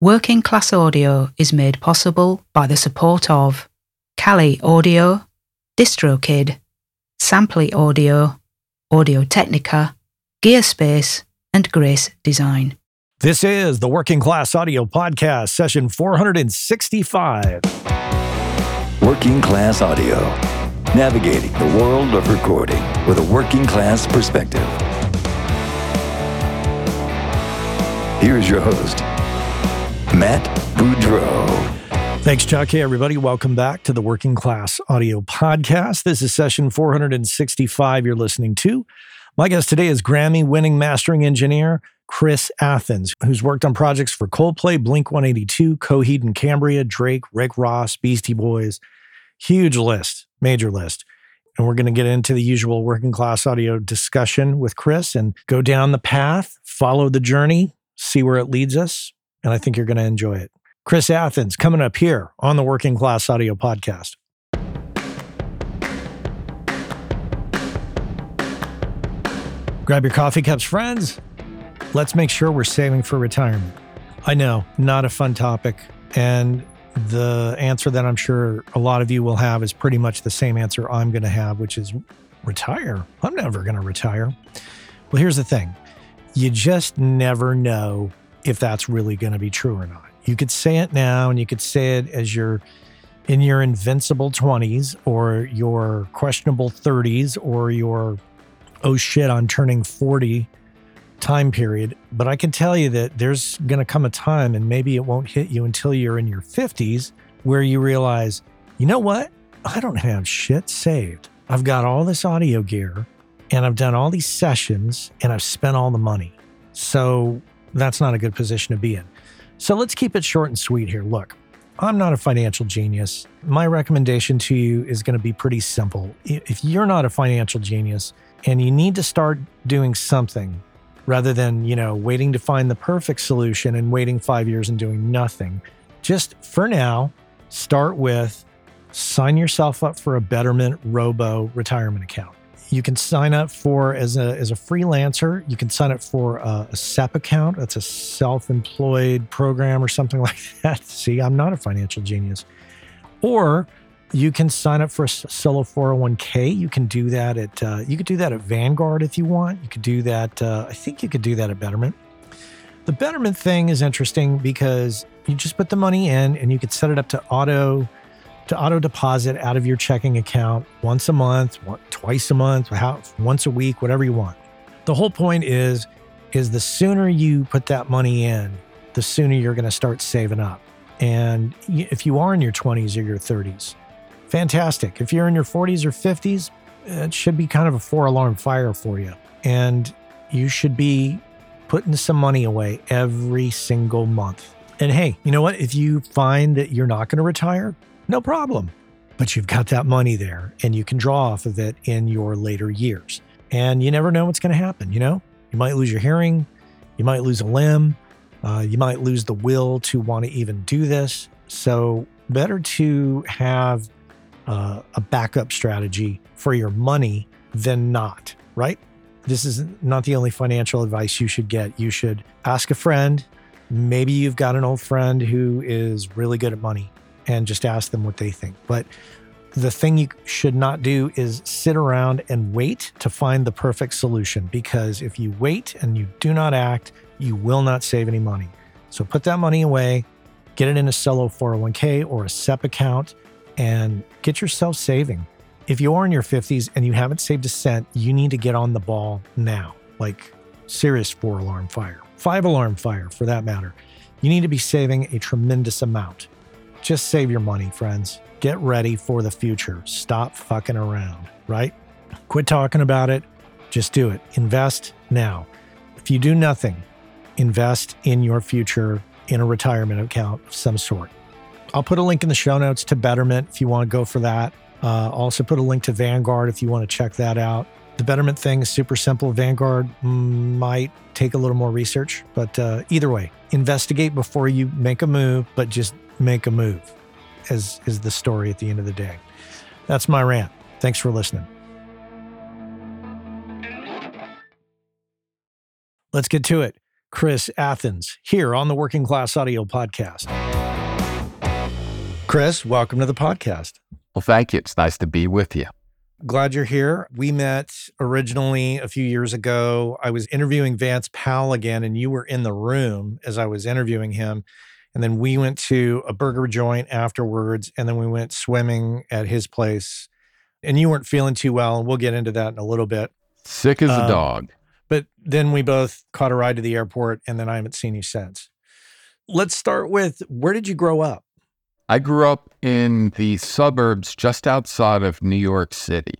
Working Class Audio is made possible by the support of Kali Audio, DistroKid, Sampley Audio, Audio Technica, Gearspace, and Grace Design. This is the Working Class Audio Podcast, session 465. Working Class Audio, navigating the world of recording with a working class perspective. Here's your host, Matt Boudreau. Thanks, Chuck. Hey, everybody. Welcome back to the Working Class Audio Podcast. This is session 465 you're listening to. My guest today is Grammy winning mastering engineer Chris Athens, who's worked on projects for Coldplay, Blink 182, Coheed and Cambria, Drake, Rick Ross, Beastie Boys. Huge list, major list. And we're going to get into the usual working class audio discussion with Chris and go down the path, follow the journey, see where it leads us. And I think you're going to enjoy it. Chris Athens coming up here on the Working Class Audio Podcast. Grab your coffee cups, friends. Let's make sure we're saving for retirement. I know, not a fun topic. And the answer that I'm sure a lot of you will have is pretty much the same answer I'm going to have, which is retire. I'm never going to retire. Well, here's the thing you just never know if that's really going to be true or not. You could say it now and you could say it as you're in your invincible 20s or your questionable 30s or your oh shit, I'm turning 40 time period. But I can tell you that there's going to come a time, and maybe it won't hit you until you're in your 50s, where you realize, you know what? I don't have shit saved. I've got all this audio gear and I've done all these sessions and I've spent all the money. So that's not a good position to be in. So let's keep it short and sweet here. Look, I'm not a financial genius. My recommendation to you is going to be pretty simple. If you're not a financial genius and you need to start doing something rather than, you know, waiting to find the perfect solution and waiting 5 years and doing nothing, just for now, start with sign yourself up for a Betterment Robo retirement account. You can sign up for as a as a freelancer. You can sign up for a, a SEP account. That's a self-employed program or something like that. See, I'm not a financial genius. Or you can sign up for a solo 401k. You can do that at uh, you could do that at Vanguard if you want. You could do that. Uh, I think you could do that at Betterment. The Betterment thing is interesting because you just put the money in and you could set it up to auto to auto deposit out of your checking account once a month, twice a month, once a week, whatever you want. The whole point is is the sooner you put that money in, the sooner you're going to start saving up. And if you are in your 20s or your 30s, fantastic. If you're in your 40s or 50s, it should be kind of a four alarm fire for you. And you should be putting some money away every single month. And hey, you know what? If you find that you're not going to retire, no problem. But you've got that money there and you can draw off of it in your later years. And you never know what's going to happen. You know, you might lose your hearing, you might lose a limb, uh, you might lose the will to want to even do this. So, better to have uh, a backup strategy for your money than not, right? This is not the only financial advice you should get. You should ask a friend. Maybe you've got an old friend who is really good at money and just ask them what they think. But the thing you should not do is sit around and wait to find the perfect solution because if you wait and you do not act, you will not save any money. So put that money away, get it in a solo 401k or a SEP account, and get yourself saving. If you are in your 50s and you haven't saved a cent, you need to get on the ball now, like serious four alarm fire, five alarm fire for that matter. You need to be saving a tremendous amount. Just save your money, friends. Get ready for the future. Stop fucking around, right? Quit talking about it. Just do it. Invest now. If you do nothing, invest in your future in a retirement account of some sort. I'll put a link in the show notes to Betterment if you want to go for that. Uh, also, put a link to Vanguard if you want to check that out. The Betterment thing is super simple. Vanguard might take a little more research, but uh, either way, investigate before you make a move, but just make a move, as is the story at the end of the day. That's my rant. Thanks for listening. Let's get to it. Chris Athens here on the Working Class Audio Podcast. Chris, welcome to the podcast. Well, thank you. It's nice to be with you. Glad you're here. We met originally a few years ago. I was interviewing Vance Powell again, and you were in the room as I was interviewing him. And then we went to a burger joint afterwards, and then we went swimming at his place. And you weren't feeling too well, and we'll get into that in a little bit. Sick as a Um, dog. But then we both caught a ride to the airport, and then I haven't seen you since. Let's start with where did you grow up? I grew up in the suburbs just outside of New York City,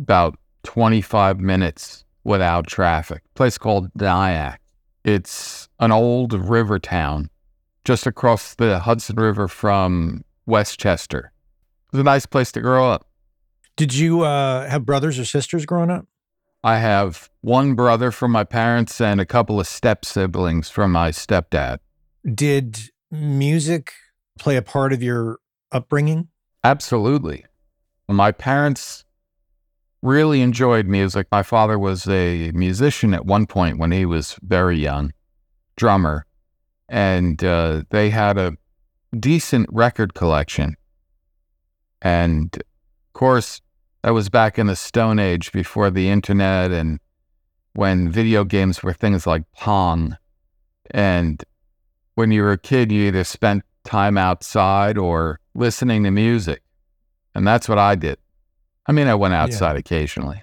about 25 minutes without traffic. place called Nyack. It's an old river town just across the Hudson River from Westchester. It was a nice place to grow up. Did you uh, have brothers or sisters growing up? I have one brother from my parents and a couple of step siblings from my stepdad. Did music play a part of your upbringing? Absolutely. My parents really enjoyed music. My father was a musician at one point when he was very young, drummer, and uh, they had a decent record collection. And of course, that was back in the Stone Age before the internet and when video games were things like Pong. And when you were a kid, you either spent time outside or listening to music. And that's what I did. I mean, I went outside occasionally.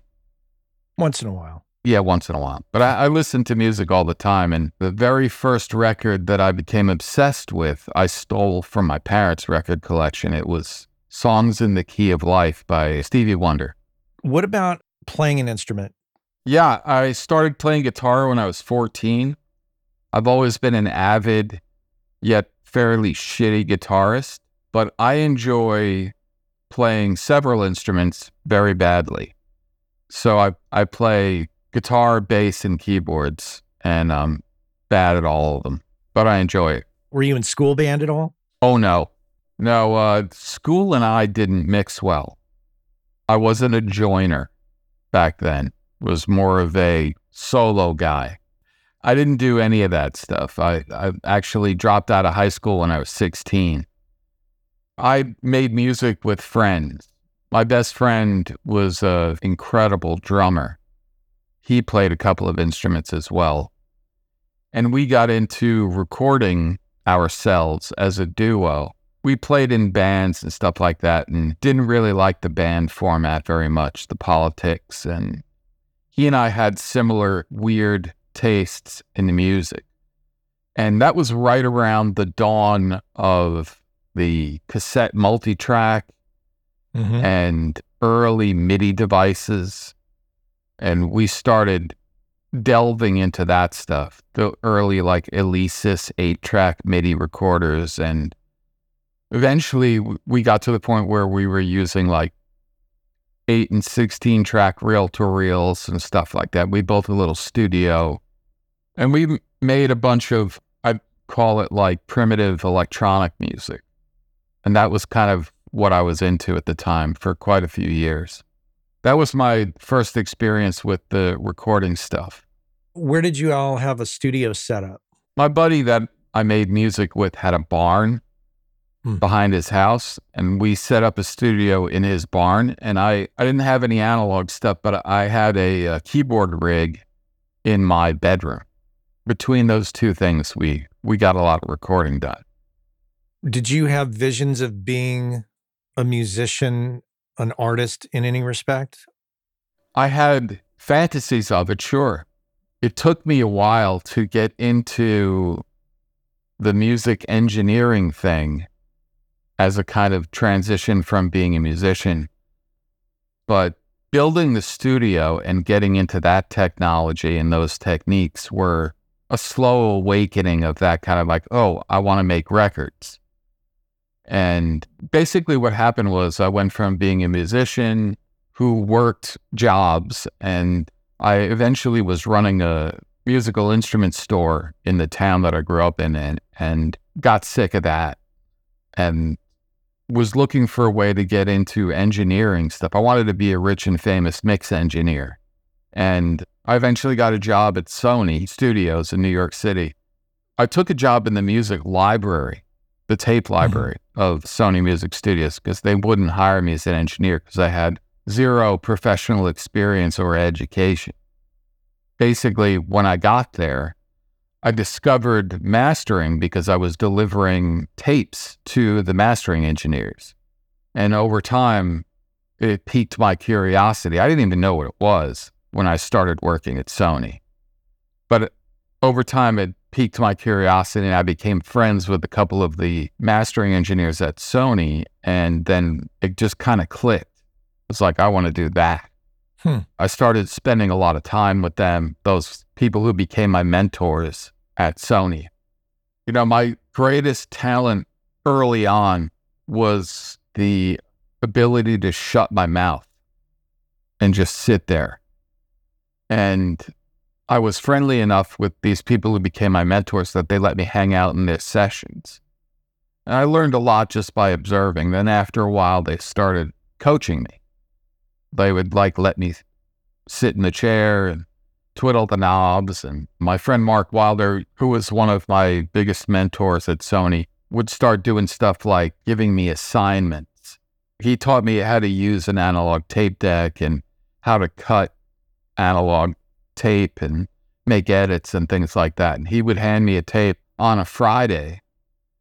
Once in a while. Yeah, once in a while. But I, I listened to music all the time. And the very first record that I became obsessed with, I stole from my parents' record collection. It was Songs in the Key of Life by Stevie Wonder. What about playing an instrument? Yeah, I started playing guitar when I was 14. I've always been an avid, yet fairly shitty guitarist, but I enjoy playing several instruments very badly. So I, I play guitar, bass, and keyboards, and I'm bad at all of them, but I enjoy it. Were you in school band at all? Oh, no. No, uh, school and I didn't mix well. I wasn't a joiner back then, was more of a solo guy. I didn't do any of that stuff. I, I actually dropped out of high school when I was 16. I made music with friends. My best friend was an incredible drummer. He played a couple of instruments as well. And we got into recording ourselves as a duo. We played in bands and stuff like that and didn't really like the band format very much, the politics. And he and I had similar weird tastes in the music. And that was right around the dawn of the cassette multi track Mm-hmm. and early MIDI devices. And we started delving into that stuff, the early like Alesis eight track MIDI recorders. And eventually we got to the point where we were using like eight and 16 track reel to reels and stuff like that. We built a little studio and we made a bunch of, I call it like primitive electronic music. And that was kind of what I was into at the time for quite a few years. That was my first experience with the recording stuff. Where did you all have a studio set up? My buddy that I made music with had a barn Hmm. behind his house, and we set up a studio in his barn. And I, I didn't have any analog stuff, but I had a, uh keyboard rig in my bedroom. Between those two things, we we got a lot of recording done. Did you have visions of being a musician, an artist in any respect? I had fantasies of it, sure. It took me a while to get into the music engineering thing as a kind of transition from being a musician. But building the studio and getting into that technology and those techniques were a slow awakening of that kind of like, oh, I want to make records. And basically, what happened was I went from being a musician who worked jobs, and I eventually was running a musical instrument store in the town that I grew up in, and, and got sick of that, and was looking for a way to get into engineering stuff. I wanted to be a rich and famous mix engineer, and I eventually got a job at Sony Studios in New York City. I took a job in the music library, the tape mm-hmm. library of Sony Music Studios, because they wouldn't hire me as an engineer because I had zero professional experience or education. Basically, when I got there, I discovered mastering because I was delivering tapes to the mastering engineers. And over time, it piqued my curiosity. I didn't even know what it was when I started working at Sony. But over time, it piqued my curiosity, and I became friends with a couple of the mastering engineers at Sony. And then it just kind of clicked. It's like, I want to do that. Hmm. I started spending a lot of time with them, those people who became my mentors at Sony. You know, my greatest talent early on was the ability to shut my mouth and just sit there. And I was friendly enough with these people who became my mentors that they let me hang out in their sessions. And I learned a lot just by observing. Then after a while, they started coaching me. They would like let me sit in the chair and twiddle the knobs. And my friend Mark Wilder, who was one of my biggest mentors at Sony, would start doing stuff like giving me assignments. He taught me how to use an analog tape deck and how to cut analog tape and make edits and things like that. And he would hand me a tape on a Friday.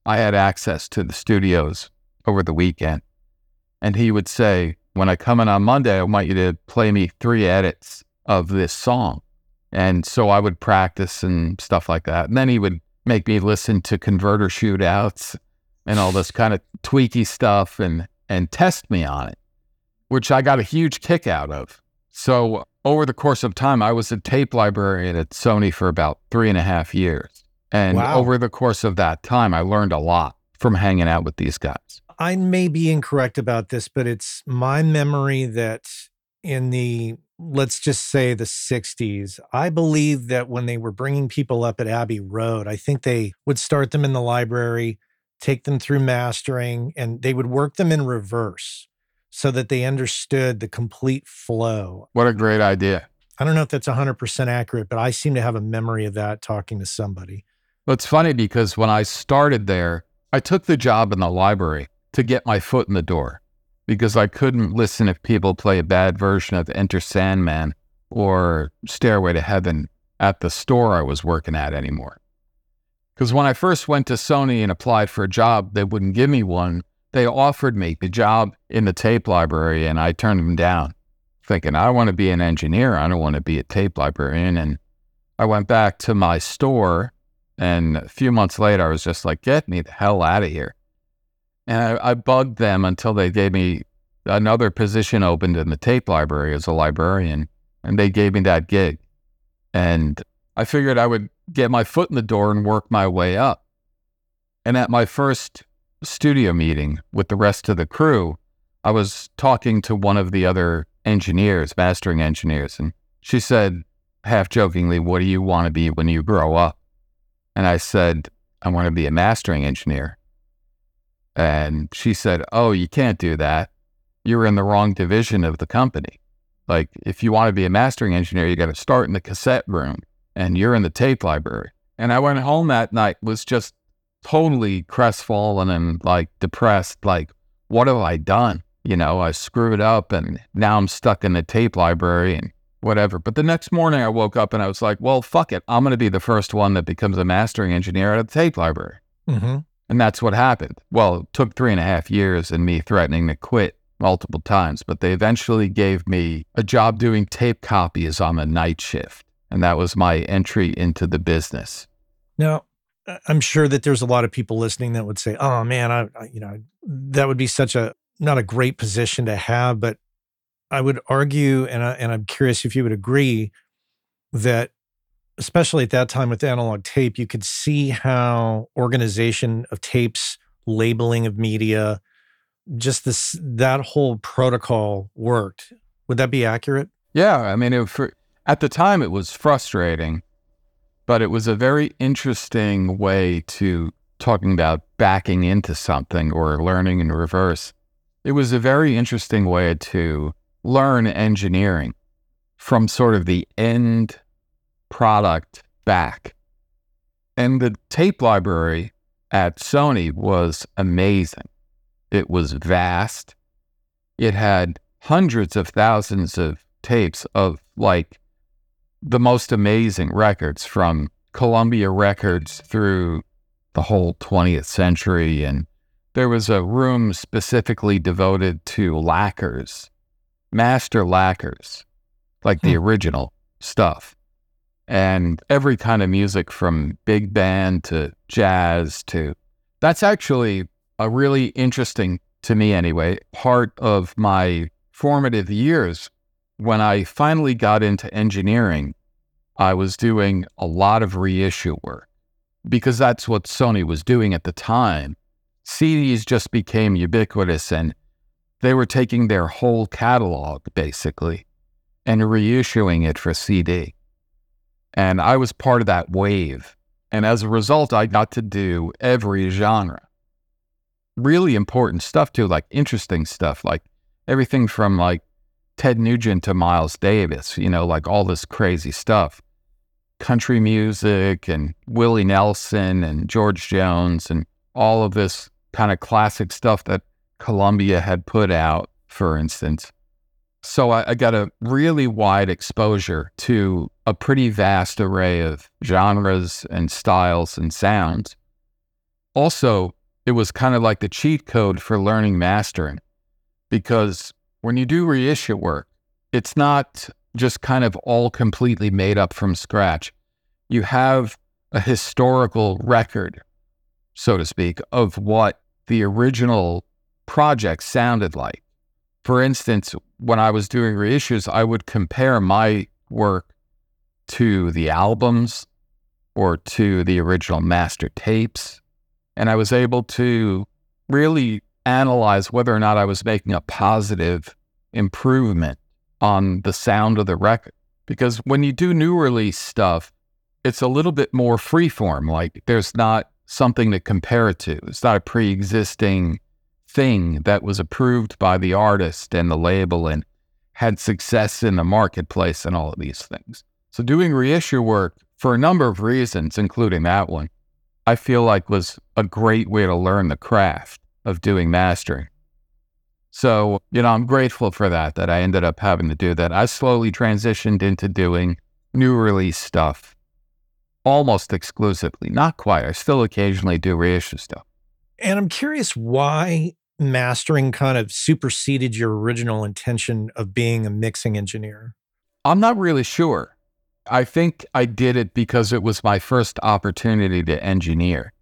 I had access to the studios over the weekend. And he would say, When I come in on Monday, I want you to play me three edits of this song. And so I would practice and stuff like that. And then he would make me listen to converter shootouts and all this kind of tweaky stuff and and test me on it, which I got a huge kick out of. So over the course of time, I was a tape librarian at Sony for about three and a half years. And Wow. over the course of that time, I learned a lot from hanging out with these guys. I may be incorrect about this, but it's my memory that in the, let's just say the 60s, I believe that when they were bringing people up at Abbey Road, I think they would start them in the library, take them through mastering, and they would work them in reverse so that they understood the complete flow. What a great idea. I don't know if that's 100% accurate, but I seem to have a memory of that talking to somebody. Well, it's funny because when I started there, I took the job in the library to get my foot in the door because I couldn't listen if people play a bad version of Enter Sandman or Stairway to Heaven at the store I was working at anymore. Because when I first went to Sony and applied for a job, they wouldn't give me one. They offered me the job in the tape library and I turned them down, thinking, I want to be an engineer. I don't want to be a tape librarian. And I went back to my store and a few months later, I was just like, get me the hell out of here. And I, I bugged them until they gave me another position opened in the tape library as a librarian. And they gave me that gig. And I figured I would get my foot in the door and work my way up. And at my first studio meeting with the rest of the crew, I was talking to one of the other engineers, mastering engineers. And she said, half jokingly, What do you want to be when you grow up? And I said, I want to be a mastering engineer. And she said, Oh, you can't do that. You're in the wrong division of the company. Like, if you want to be a mastering engineer, you got to start in the cassette room and you're in the tape library. And I went home that night, was just totally crestfallen and like depressed. Like, what have I done? You know, I screwed it up and now I'm stuck in the tape library and whatever. But the next morning I woke up and I was like, well, fuck it. I'm going to be the first one that becomes a mastering engineer at a tape library. Mm-hmm. And that's what happened. Well, it took three and a half years and me threatening to quit multiple times, but they eventually gave me a job doing tape copies on the night shift. And that was my entry into the business. Now, I'm sure that there's a lot of people listening that would say, "Oh man, I, I you know, that would be such a not a great position to have." But I would argue, and I, and I'm curious if you would agree that, especially at that time with analog tape, you could see how organization of tapes, labeling of media, just this that whole protocol worked. Would that be accurate? Yeah, I mean, it, for, at the time it was frustrating, but it was a very interesting way to talking about backing into something or learning in reverse. It was a very interesting way to learn engineering from sort of the end product back. And the tape library at Sony was amazing. It was vast. It had hundreds of thousands of tapes of like the most amazing records from Columbia Records through the whole 20th century. And there was a room specifically devoted to lacquers, master lacquers, like the Hmm. original stuff. And every kind of music from big band to jazz to that's actually a really interesting to me anyway part of my formative years when I finally got into engineering I was doing a lot of reissue work because that's what Sony was doing at the time. CDs just became ubiquitous and they were taking their whole catalog basically and reissuing it for CD and I was part of that wave. And as a result, I got to do every genre. Really important stuff too, like interesting stuff, like everything from like Ted Nugent to Miles Davis, you know, like all this crazy stuff. Country music and Willie Nelson and George Jones and all of this kind of classic stuff that Columbia had put out, for instance. So I, I got a really wide exposure to a pretty vast array of genres and styles and sounds. Also, it was kind of like the cheat code for learning mastering because when you do reissue work, it's not just kind of all completely made up from scratch. You have a historical record, so to speak, of what the original project sounded like. For instance, when I was doing reissues, I would compare my work to the albums or to the original master tapes. And I was able to really analyze whether or not I was making a positive improvement on the sound of the record. Because when you do new release stuff, it's a little bit more freeform. Like there's not something to compare it to, it's not a pre existing thing that was approved by the artist and the label and had success in the marketplace and all of these things. So doing reissue work for a number of reasons, including that one, I feel like was a great way to learn the craft of doing mastering. So, you know, I'm grateful for that, that I ended up having to do that. I slowly transitioned into doing new release stuff almost exclusively. Not quite. I still occasionally do reissue stuff. And I'm curious why mastering kind of superseded your original intention of being a mixing engineer. I'm not really sure. I think I did it because it was my first opportunity to engineer.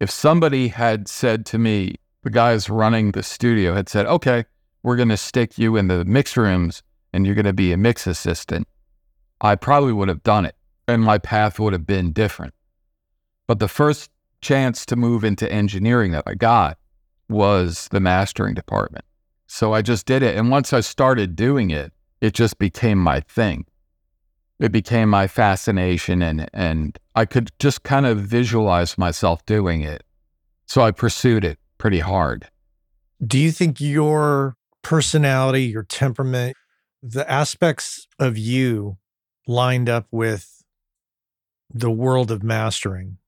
If somebody had said to me, the guys running the studio had said, okay, we're going to stick you in the mix rooms and you're going to be a mix assistant, I probably would have done it and my path would have been different. But the first chance to move into engineering that I got was the mastering department. So I just did it. And once I started doing it, it just became my thing. It became my fascination and and I could just kind of visualize myself doing it. So I pursued it pretty hard. Do you think your personality, your temperament, the aspects of you lined up with the world of mastering?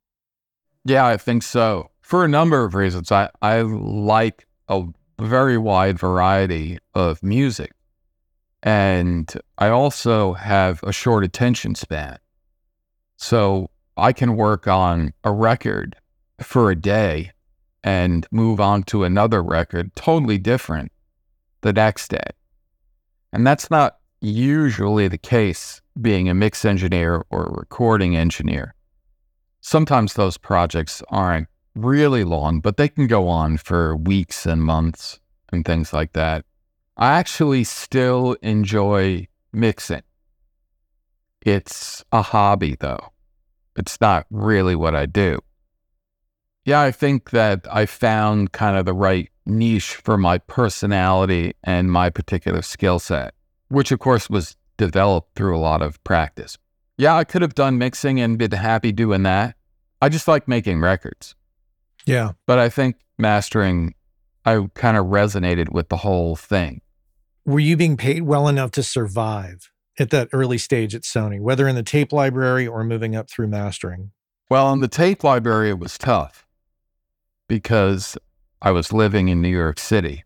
Yeah, I think so. For a number of reasons. I, I like a very wide variety of music. And I also have a short attention span. So I can work on a record for a day and move on to another record totally different the next day. And that's not usually the case being a mix engineer or a recording engineer. Sometimes those projects aren't really long, but they can go on for weeks and months and things like that. I actually still enjoy mixing. It's a hobby, though. It's not really what I do. Yeah, I think that I found kind of the right niche for my personality and my particular skill set, which of course was developed through a lot of practice. Yeah, I could have done mixing and been happy doing that. I just like making records. Yeah. But I think mastering, I kind of resonated with the whole thing. Were you being paid well enough to survive? At that early stage at Sony, whether in the tape library or moving up through mastering? Well, in the tape library, it was tough because I was living in New York City,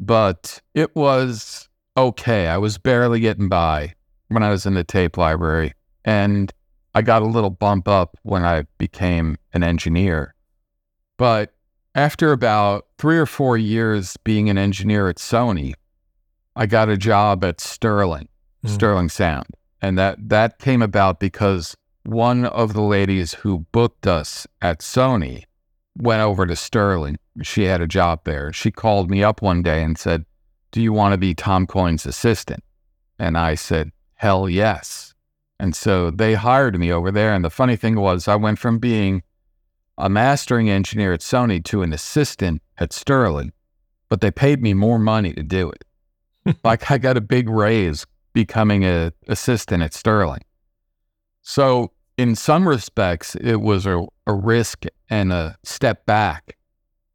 but it was okay. I was barely getting by when I was in the tape library. And I got a little bump up when I became an engineer. But after about three or four years being an engineer at Sony, I got a job at Sterling, mm. Sterling Sound. And that, that came about because one of the ladies who booked us at Sony went over to Sterling. She had a job there. She called me up one day and said, Do you want to be Tom Coyne's assistant? And I said, Hell yes. And so they hired me over there. And the funny thing was, I went from being a mastering engineer at Sony to an assistant at Sterling, but they paid me more money to do it. like I got a big raise becoming an assistant at Sterling. So in some respects, it was a, a risk and a step back,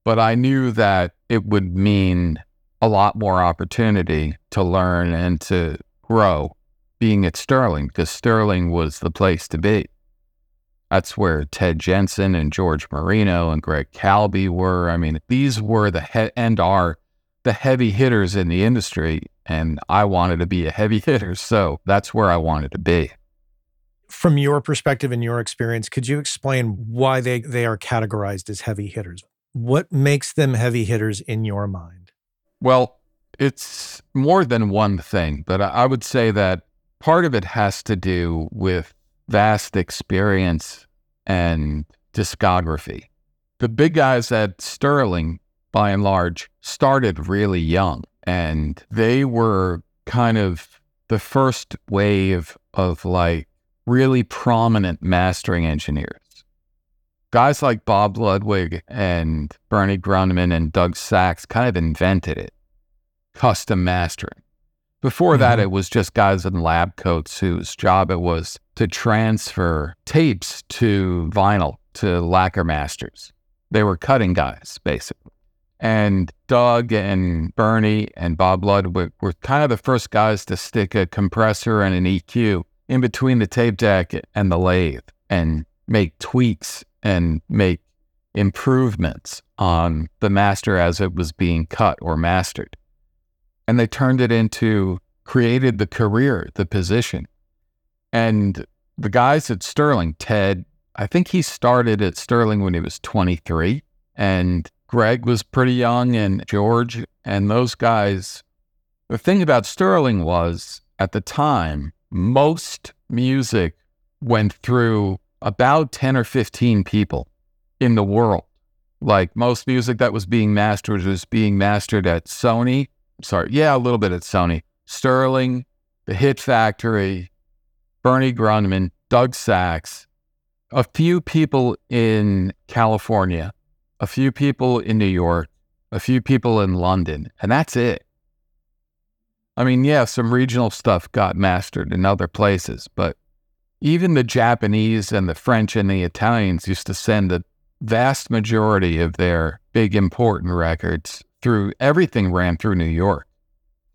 but I knew that it would mean a lot more opportunity to learn and to grow being at Sterling because Sterling was the place to be. That's where Ted Jensen and George Marino and Greg Calbi were. I mean, these were the he- and are the heavy hitters in the industry, and I wanted to be a heavy hitter, so that's where I wanted to be. From your perspective and your experience, could you explain why they, they are categorized as heavy hitters? What makes them heavy hitters in your mind? Well, it's more than one thing, but I would say that part of it has to do with vast experience and discography. The big guys at Sterling, by and large, started really young, and they were kind of the first wave of like really prominent mastering engineers. Guys like Bob Ludwig and Bernie Grundman and Doug Sax kind of invented it, custom mastering. Before mm-hmm. that, it was just guys in lab coats whose job it was to transfer tapes to vinyl to lacquer masters. They were cutting guys, basically. And Doug and Bernie and Bob Ludwig were kind of the first guys to stick a compressor and an EQ in between the tape deck and the lathe and make tweaks and make improvements on the master as it was being cut or mastered and they turned it into created the career, the position. And the guys at Sterling, Ted, I think he started at Sterling when he was 23, and Greg was pretty young, and George, and those guys. The thing about Sterling was at the time, most music went through about 10 or 15 people in the world. Like most music that was being mastered was being mastered at Sony sorry, yeah, a little bit at Sony. Sterling, The Hit Factory, Bernie Grundman, Doug Sax, a few people in California, a few people in New York, a few people in London, and that's it. I mean, yeah, some regional stuff got mastered in other places, but even the Japanese and the French and the Italians used to send the vast majority of their big important records through everything ran through New York.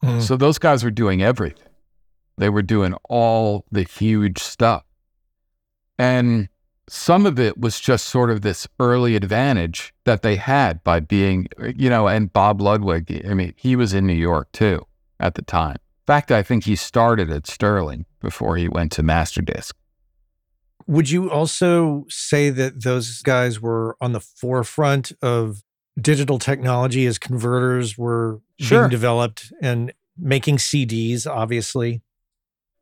Mm. So those guys were doing everything. They were doing all the huge stuff. And some of it was just sort of this early advantage that they had by being, you know, and Bob Ludwig, I mean, he was in New York too at the time. In fact, I think he started at Sterling before he went to Masterdisk. Would you also say that those guys were on the forefront of digital technology as converters were sure. being developed and making CDs, obviously?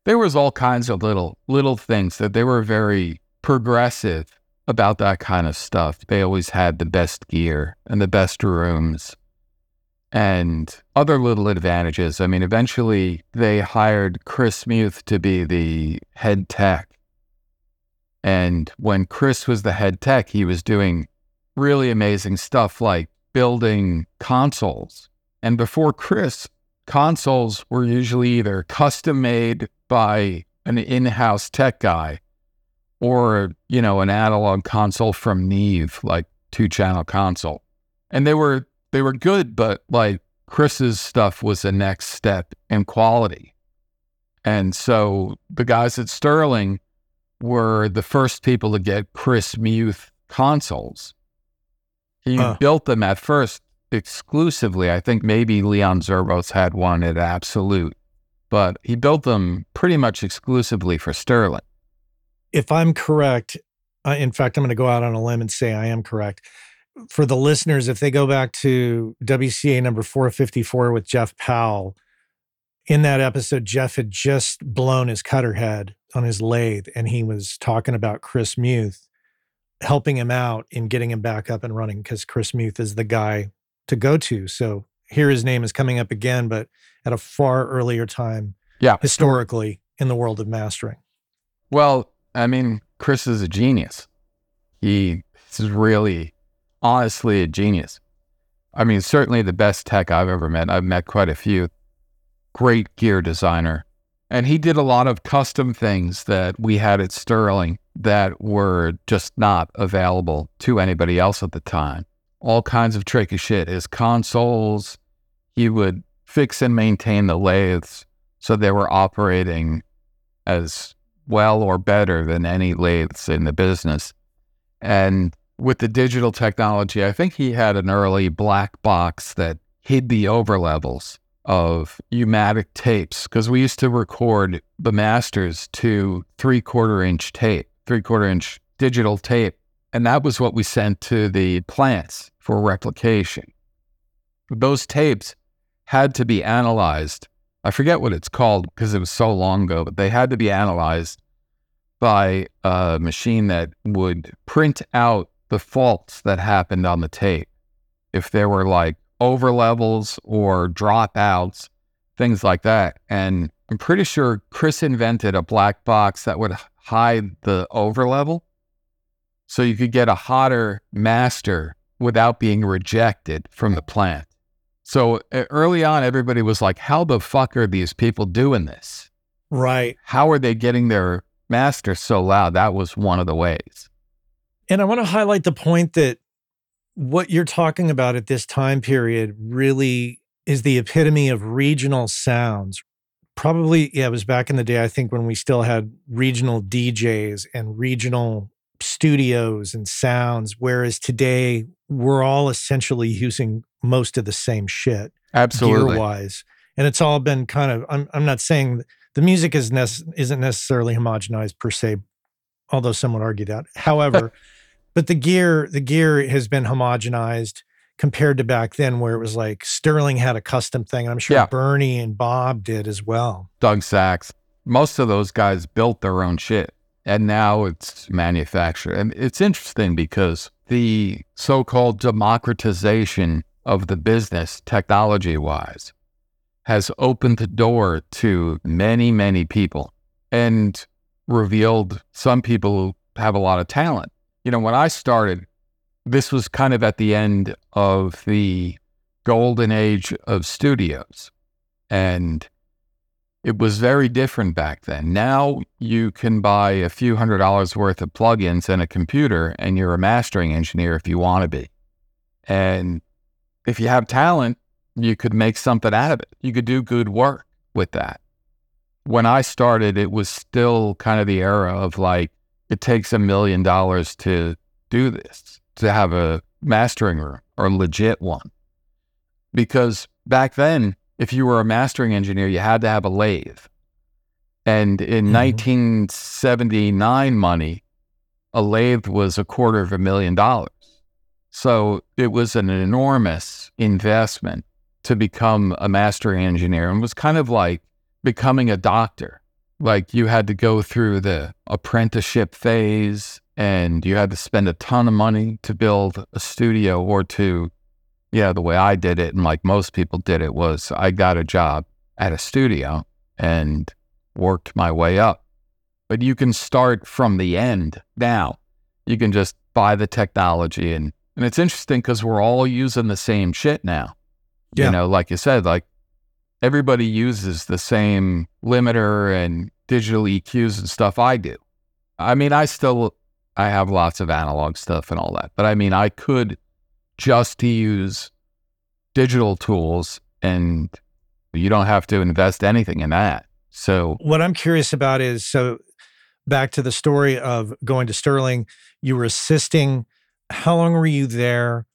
There was all kinds of little little things that they were very progressive about that kind of stuff. They always had the best gear and the best rooms and other little advantages. I mean, eventually they hired Chris Muth to be the head tech. And when Chris was the head tech, he was doing really amazing stuff like building consoles. And before Chris, consoles were usually either custom made by an in-house tech guy or, you know, an analog console from Neve, like two-channel console. And they were they were good, but like Chris's stuff was the next step in quality. And so the guys at Sterling were the first people to get Chris Muth consoles. He Huh. built them at first exclusively. I think maybe Leon Zervos had one at Absolute, but he built them pretty much exclusively for Sterling. If I'm correct, uh, in fact, I'm going to go out on a limb and say I am correct. For the listeners, if they go back to WCA number 454 with Jeff Powell, in that episode, Jeff had just blown his cutter head on his lathe, and he was talking about Chris Muth helping him out in getting him back up and running because Chris Muth is the guy to go to. So here his name is coming up again, but at a far earlier time Yeah. historically in the world of mastering. Well, I mean, Chris is a genius. He is really, honestly, a genius. I mean, certainly the best tech I've ever met. I've met quite a few. Great gear designer. And he did a lot of custom things that we had at Sterling that were just not available to anybody else at the time. All kinds of tricky shit. His consoles, he would fix and maintain the lathes so they were operating as well or better than any lathes in the business. And with the digital technology, I think he had an early black box that hid the overlevels of U-matic tapes because we used to record the masters to three quarter inch tape, three quarter inch digital tape. And that was what we sent to the plants for replication. Those tapes had to be analyzed. I forget what it's called because it was so long ago, but they had to be analyzed by a machine that would print out the faults that happened on the tape. If there were like over levels or dropouts, things like that. And I'm pretty sure Chris invented a black box that would hide the over level. So you could get a hotter master without being rejected from the plant. So early on, everybody was like, how the fuck are these people doing this? Right. How are they getting their master so loud? That was one of the ways. And I want to highlight the point that what you're talking about at this time period really is the epitome of regional sounds. Probably, yeah, it was back in the day, I think, when we still had regional DJs and regional studios and sounds. Whereas today, we're all essentially using most of the same shit Absolutely. gear wise. And it's all been kind of, I'm, I'm not saying the music is nec- isn't necessarily homogenized per se, although some would argue that. However, but the gear, the gear has been homogenized compared to back then where it was like Sterling had a custom thing. And I'm sure Yeah. Bernie and Bob did as well. Doug Sax. Most of those guys built their own shit. And now it's manufactured. And it's interesting because the so called democratization of the business, technology wise, has opened the door to many, many people and revealed some people who have a lot of talent. You know, when I started, this was kind of at the end of the golden age of studios. And it was very different back then. Now you can buy a few hundred dollars worth of plugins and a computer, and you're a mastering engineer if you want to be. And if you have talent, you could make something out of it. You could do good work with that. When I started, it was still kind of the era of like, it takes a million dollars to do this, to have a mastering room or a legit one. Because back then, if you were a mastering engineer, you had to have a lathe. And in Mhm. 1979 money, a lathe was a quarter of a million dollars. So it was an enormous investment to become a mastering engineer and was kind of like becoming a doctor. Like you had to go through the apprenticeship phase and you had to spend a ton of money to build a studio or to yeah, the way I did it, and like most people did it, was I got a job at a studio and worked my way up. But you can start from the end now. You can just buy the technology, and, and it's interesting because we're all using the same shit now. Yeah. You know, like you said, like everybody uses the same limiter and digital EQs and stuff I do. I mean, I still I have lots of analog stuff and all that, but I mean, I could just use digital tools and you don't have to invest anything in that. So What I'm curious about is so back to the story of going to Sterling, you were assisting. How long were you there?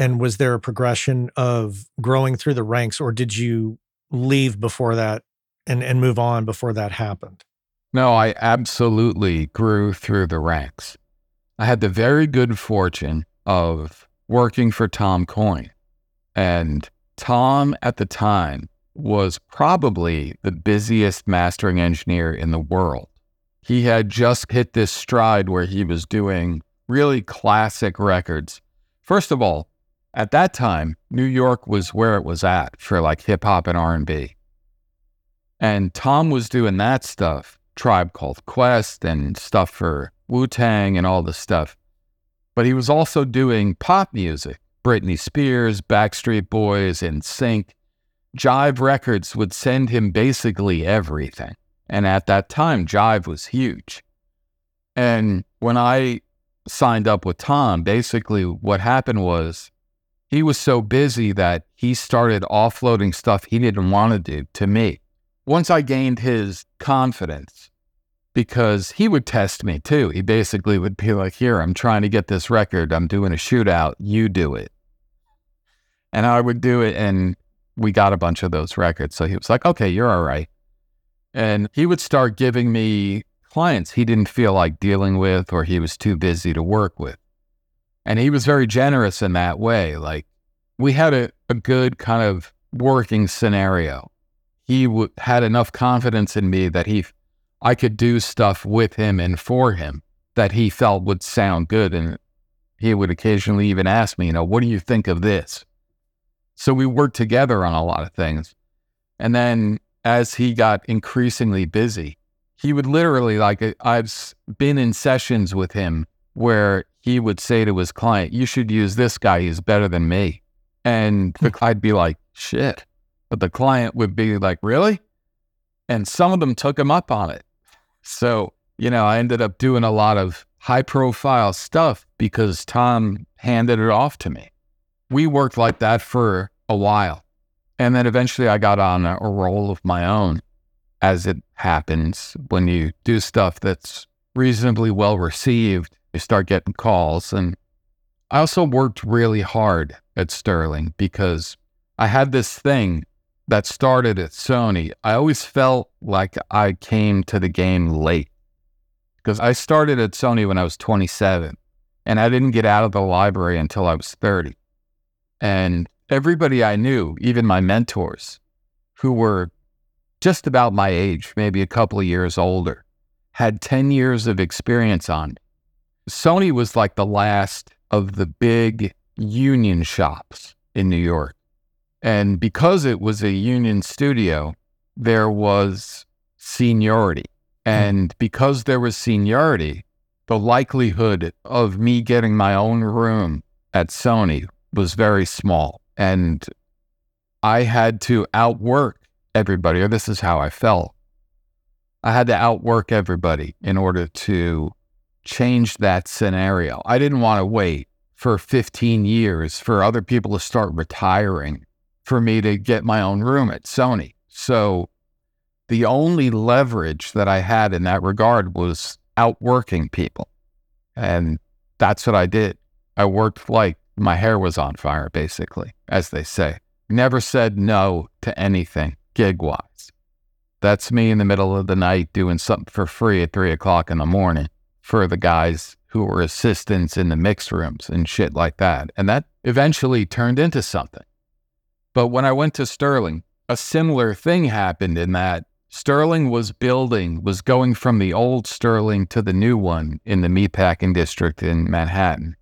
And was there a progression of growing through the ranks, or did you leave before that and, and move on before that happened? No, I absolutely grew through the ranks. I had the very good fortune of working for Tom Coyne. And Tom at the time was probably the busiest mastering engineer in the world. He had just hit this stride where he was doing really classic records. First of all, at that time, New York was where it was at for like hip hop and R&B. And Tom was doing that stuff, Tribe Called Quest and stuff for Wu-Tang and all this stuff. But he was also doing pop music, Britney Spears, Backstreet Boys, NSYNC. Jive Records would send him basically everything. And at that time, Jive was huge. And when I signed up with Tom, basically what happened was he was so busy that he started offloading stuff he didn't want to do to me. Once I gained his confidence, because he would test me too. He basically would be like, Here, I'm trying to get this record. I'm doing a shootout. You do it. And I would do it. And we got a bunch of those records. So he was like, Okay, you're all right. And he would start giving me clients he didn't feel like dealing with or he was too busy to work with. And he was very generous in that way. Like we had a, a good kind of working scenario. He w- had enough confidence in me that he, I could do stuff with him and for him that he felt would sound good. And he would occasionally even ask me, you know, what do you think of this? So we worked together on a lot of things. And then as he got increasingly busy, he would literally, like, I've been in sessions with him where he would say to his client, You should use this guy. He's better than me. And the, I'd be like, Shit. But the client would be like, Really? And some of them took him up on it. So, you know, I ended up doing a lot of high profile stuff because Tom handed it off to me. We worked like that for a while. And then eventually I got on a, a roll of my own, as it happens when you do stuff that's reasonably well received. You start getting calls. And I also worked really hard at Sterling because I had this thing that started at Sony. I always felt like I came to the game late because I started at Sony when I was 27 and I didn't get out of the library until I was 30. And everybody I knew, even my mentors, who were just about my age, maybe a couple of years older, had 10 years of experience on it. Sony was like the last of the big union shops in New York. And because it was a union studio, there was seniority. Hmm. And because there was seniority, the likelihood of me getting my own room at Sony was very small. And I had to outwork everybody, or this is how I felt. I had to outwork everybody in order to change that scenario. I didn't want to wait for 15 years for other people to start retiring for me to get my own room at Sony. So the only leverage that I had in that regard was outworking people. And that's what I did. I worked like my hair was on fire, basically, as they say. Never said no to anything gig wise. That's me in the middle of the night doing something for free at three o'clock in the morning for the guys who were assistants in the mix rooms and shit like that. And that eventually turned into something. But when I went to Sterling, a similar thing happened in that Sterling was building, was going from the old Sterling to the new one in the meatpacking district in Manhattan.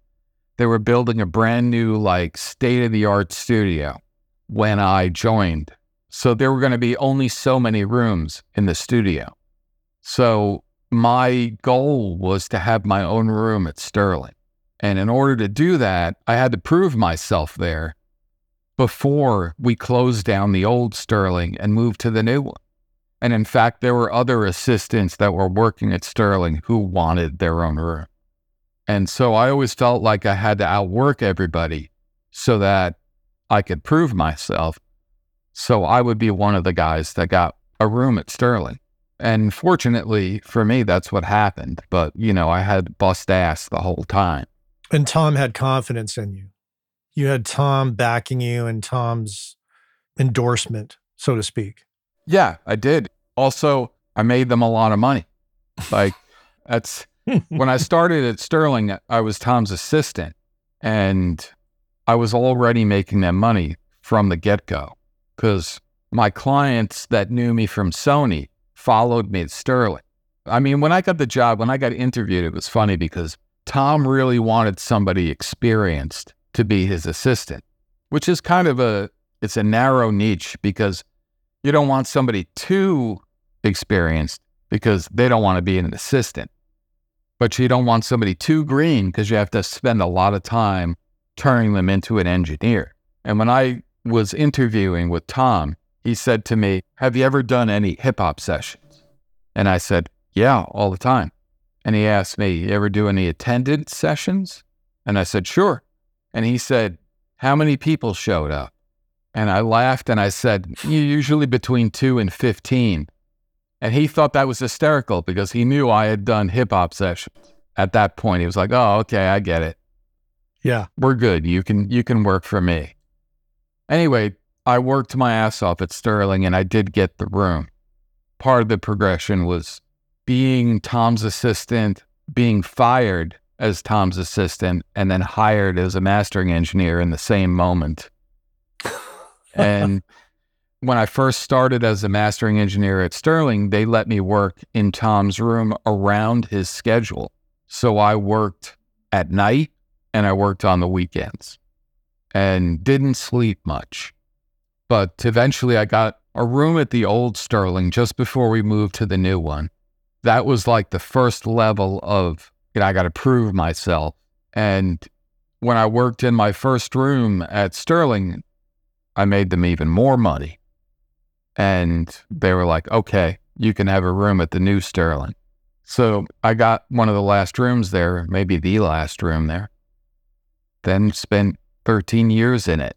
They were building a brand new, like, state of the art studio when I joined. So there were going to be only so many rooms in the studio. So my goal was to have my own room at Sterling. And in order to do that, I had to prove myself there before we closed down the old Sterling and moved to the new one. And in fact, there were other assistants that were working at Sterling who wanted their own room. And so I always felt like I had to outwork everybody so that I could prove myself. So I would be one of the guys that got a room at Sterling. And fortunately for me, that's what happened. But, you know, I had bust ass the whole time. And Tom had confidence in you. You had Tom backing you and Tom's endorsement, so to speak. Yeah, I did. Also, I made them a lot of money. Like, that's when I started at Sterling, I was Tom's assistant and I was already making them money from the get go because my clients that knew me from Sony followed me at Sterling. I mean, when I got the job, when I got interviewed, it was funny because Tom really wanted somebody experienced to be his assistant, which is kind of a it's a narrow niche because you don't want somebody too experienced because they don't want to be an assistant. But you don't want somebody too green because you have to spend a lot of time turning them into an engineer. And when I was interviewing with Tom, he said to me, Have you ever done any hip hop sessions? And I said, Yeah, all the time. And he asked me, You ever do any attended sessions? And I said, Sure. And he said, How many people showed up? And I laughed and I said, Usually between two and 15. And he thought that was hysterical because he knew I had done hip hop sessions. At that point, he was like, "Oh, okay, I get it. Yeah, we're good. You can you can work for me." Anyway, I worked my ass off at Sterling and I did get the room. Part of the progression was being Tom's assistant, being fired as Tom's assistant, and then hired as a mastering engineer in the same moment. and when I first started as a mastering engineer at Sterling, they let me work in Tom's room around his schedule. So I worked at night and I worked on the weekends and didn't sleep much. But eventually I got a room at the old Sterling just before we moved to the new one. That was like the first level of, you know, I got to prove myself. And when I worked in my first room at Sterling, I made them even more money. And they were like, okay, you can have a room at the new Sterling. So I got one of the last rooms there, maybe the last room there. Then spent 13 years in it.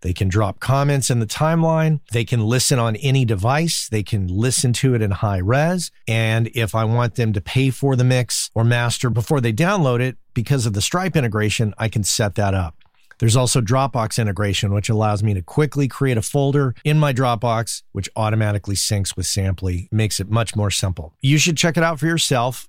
They can drop comments in the timeline. They can listen on any device. They can listen to it in high res. And if I want them to pay for the mix or master before they download it, because of the Stripe integration, I can set that up. There's also Dropbox integration, which allows me to quickly create a folder in my Dropbox, which automatically syncs with Samply, makes it much more simple. You should check it out for yourself,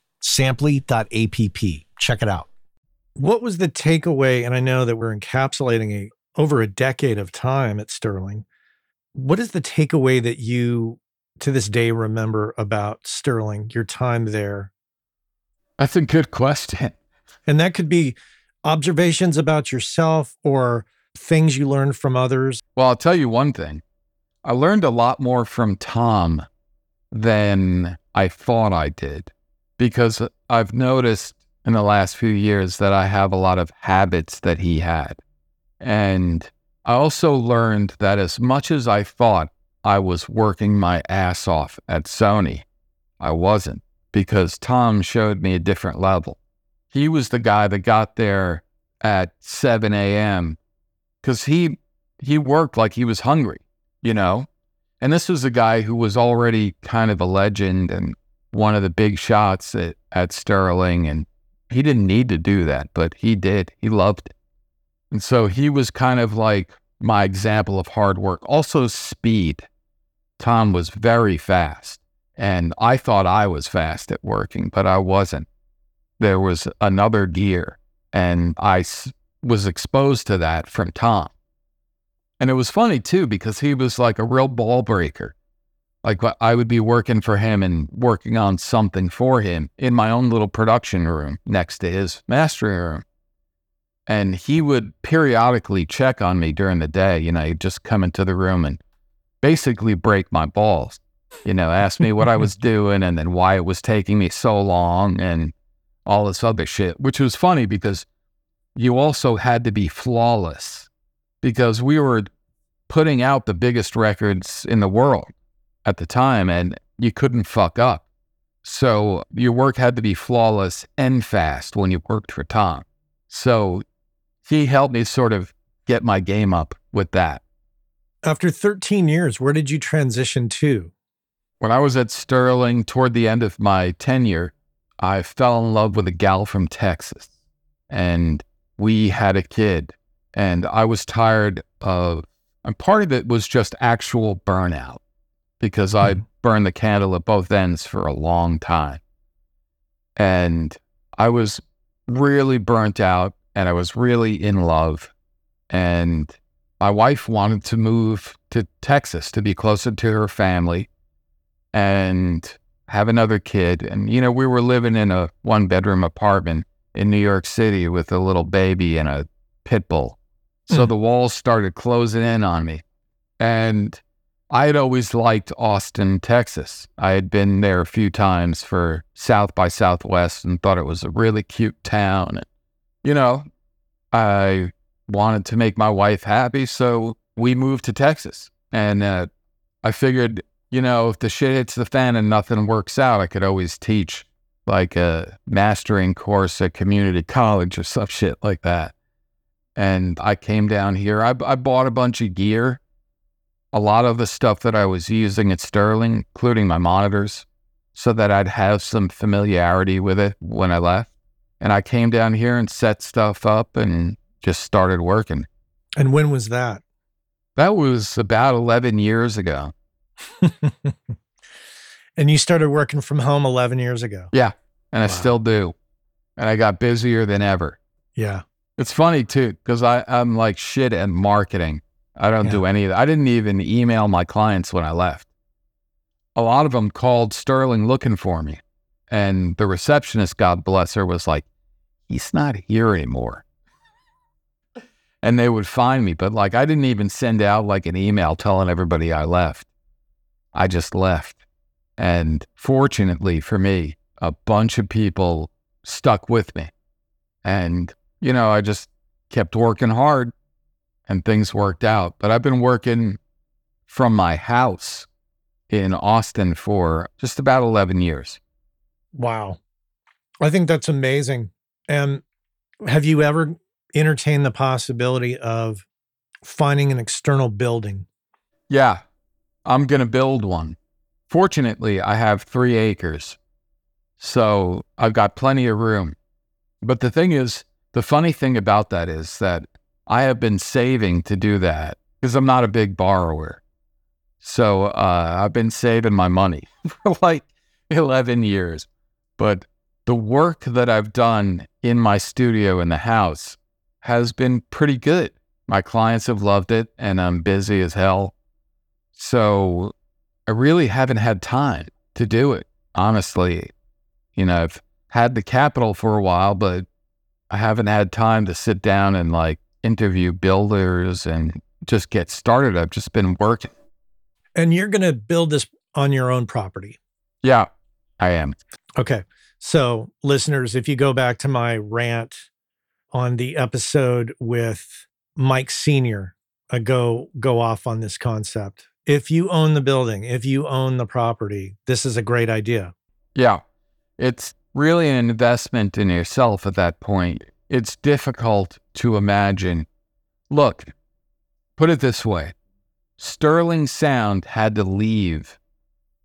Samply.app. Check it out. What was the takeaway? And I know that we're encapsulating a over a decade of time at Sterling. What is the takeaway that you to this day remember about Sterling, your time there? That's a good question. And that could be observations about yourself or things you learned from others? Well, I'll tell you one thing. I learned a lot more from Tom than I thought I did because I've noticed in the last few years that I have a lot of habits that he had. And I also learned that as much as I thought I was working my ass off at Sony, I wasn't because Tom showed me a different level. he was the guy that got there at 7 a.m. because he he worked like he was hungry, you know. And this was a guy who was already kind of a legend and one of the big shots at, at Sterling, and he didn't need to do that, but he did. He loved it, and so he was kind of like my example of hard work. Also, speed. Tom was very fast. And I thought I was fast at working, but I wasn't. There was another gear, and I s- was exposed to that from Tom. And it was funny too, because he was like a real ball breaker. Like I would be working for him and working on something for him in my own little production room next to his mastering room. And he would periodically check on me during the day. You know, he'd just come into the room and basically break my balls you know, ask me what I was doing and then why it was taking me so long and all this other shit, which was funny because you also had to be flawless because we were putting out the biggest records in the world at the time and you couldn't fuck up. So your work had to be flawless and fast when you worked for Tom. So he helped me sort of get my game up with that. After 13 years, where did you transition to? When I was at Sterling toward the end of my tenure, I fell in love with a gal from Texas and we had a kid. And I was tired of, and part of it was just actual burnout because I burned the candle at both ends for a long time. And I was really burnt out and I was really in love. And my wife wanted to move to Texas to be closer to her family and have another kid. And, you know, we were living in a one bedroom apartment in New York City with a little baby and a pit bull. So Mm. the walls started closing in on me. And I had always liked Austin, Texas. I had been there a few times for South by Southwest and thought it was a really cute town. You know, I wanted to make my wife happy. So we moved to Texas. And uh, I figured you know, if the shit hits the fan and nothing works out, I could always teach like a mastering course at community college or some shit like that. And I came down here. I, I bought a bunch of gear, a lot of the stuff that I was using at Sterling, including my monitors, so that I'd have some familiarity with it when I left. And I came down here and set stuff up and just started working. And when was that? That was about 11 years ago. and you started working from home 11 years ago. Yeah. And I still do. And I got busier than ever. Yeah. It's funny too, because I'm like shit at marketing. I don't do any of that. I didn't even email my clients when I left. A lot of them called Sterling looking for me. And the receptionist, God bless her, was like, he's not here anymore. and they would find me. But like, I didn't even send out like an email telling everybody I left. I just left. And fortunately for me, a bunch of people stuck with me. And, you know, I just kept working hard and things worked out. But I've been working from my house in Austin for just about 11 years. Wow. I think that's amazing. And have you ever entertained the possibility of finding an external building? Yeah, I'm going to build one. Fortunately, I have three acres. So I've got plenty of room. But the thing is, the funny thing about that is that I have been saving to do that because I'm not a big borrower. So uh, I've been saving my money for like 11 years. But the work that I've done in my studio in the house has been pretty good. My clients have loved it, and I'm busy as hell. So I really haven't had time to do it, honestly. You know, I've had the capital for a while, but I haven't had time to sit down and like interview builders and just get started. I've just been working. And you're going to build this on your own property. Yeah, I am. Okay. So, listeners, if you go back to my rant on the episode with Mike Senior, I go go off on this concept. If you own the building, if you own the property, this is a great idea. Yeah. It's really an investment in yourself at that point. It's difficult to imagine. Look, put it this way Sterling Sound had to leave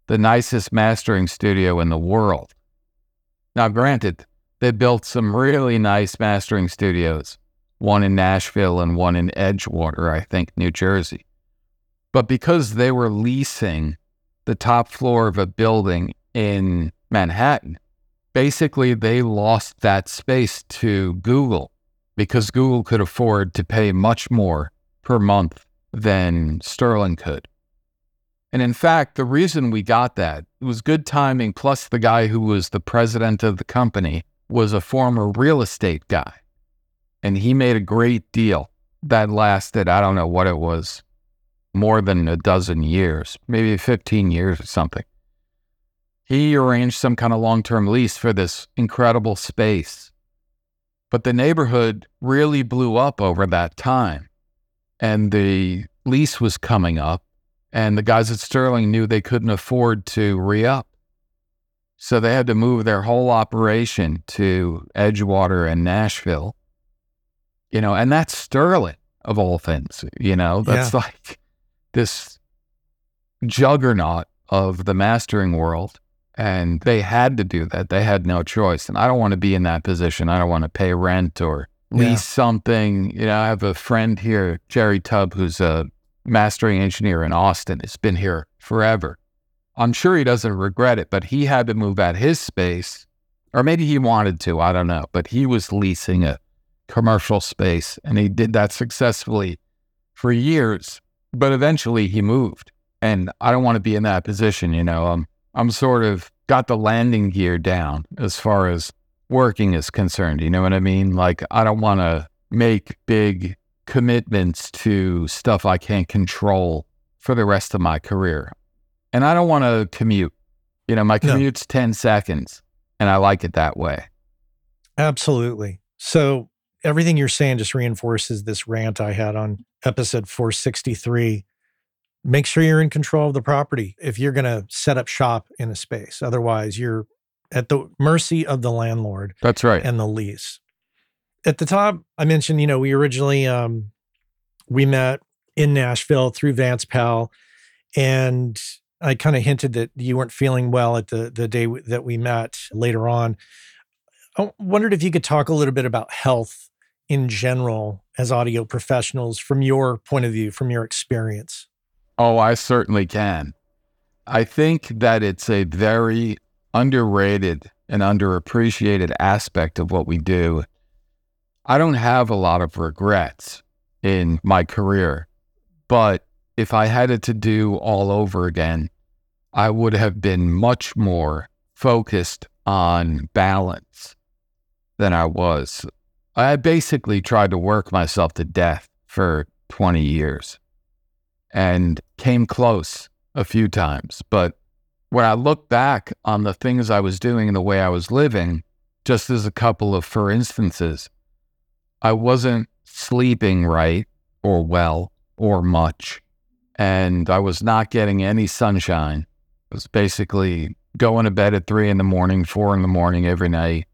the nicest mastering studio in the world. Now, granted, they built some really nice mastering studios, one in Nashville and one in Edgewater, I think, New Jersey. But because they were leasing the top floor of a building in Manhattan, basically they lost that space to Google because Google could afford to pay much more per month than Sterling could. And in fact, the reason we got that was good timing, plus the guy who was the president of the company was a former real estate guy. And he made a great deal that lasted, I don't know what it was, more than a dozen years, maybe 15 years or something. He arranged some kind of long term lease for this incredible space. But the neighborhood really blew up over that time. And the lease was coming up, and the guys at Sterling knew they couldn't afford to re up. So they had to move their whole operation to Edgewater and Nashville. You know, and that's Sterling of all things, you know, that's yeah. like this juggernaut of the mastering world. And they had to do that. They had no choice. And I don't want to be in that position. I don't want to pay rent or lease yeah. something. You know, I have a friend here, Jerry Tubb, who's a mastering engineer in Austin. Has been here forever. I'm sure he doesn't regret it, but he had to move out his space, or maybe he wanted to. I don't know. But he was leasing a commercial space, and he did that successfully for years but eventually he moved. And I don't want to be in that position, you know. I'm I'm sort of got the landing gear down as far as working is concerned. You know what I mean? Like I don't want to make big commitments to stuff I can't control for the rest of my career. And I don't want to commute. You know, my commute's no. 10 seconds and I like it that way. Absolutely. So everything you're saying just reinforces this rant I had on episode 463. Make sure you're in control of the property if you're going to set up shop in a space. Otherwise, you're at the mercy of the landlord. That's right. And the lease. At the top, I mentioned, you know, we originally um, we met in Nashville through Vance Powell, and I kind of hinted that you weren't feeling well at the the day that we met later on. I wondered if you could talk a little bit about health in general as audio professionals from your point of view, from your experience? Oh, I certainly can. I think that it's a very underrated and underappreciated aspect of what we do. I don't have a lot of regrets in my career, but if I had it to do all over again, I would have been much more focused on balance than I was. I basically tried to work myself to death for 20 years and came close a few times. But when I look back on the things I was doing and the way I was living, just as a couple of for instances, I wasn't sleeping right or well or much. And I was not getting any sunshine. I was basically going to bed at three in the morning, four in the morning every night,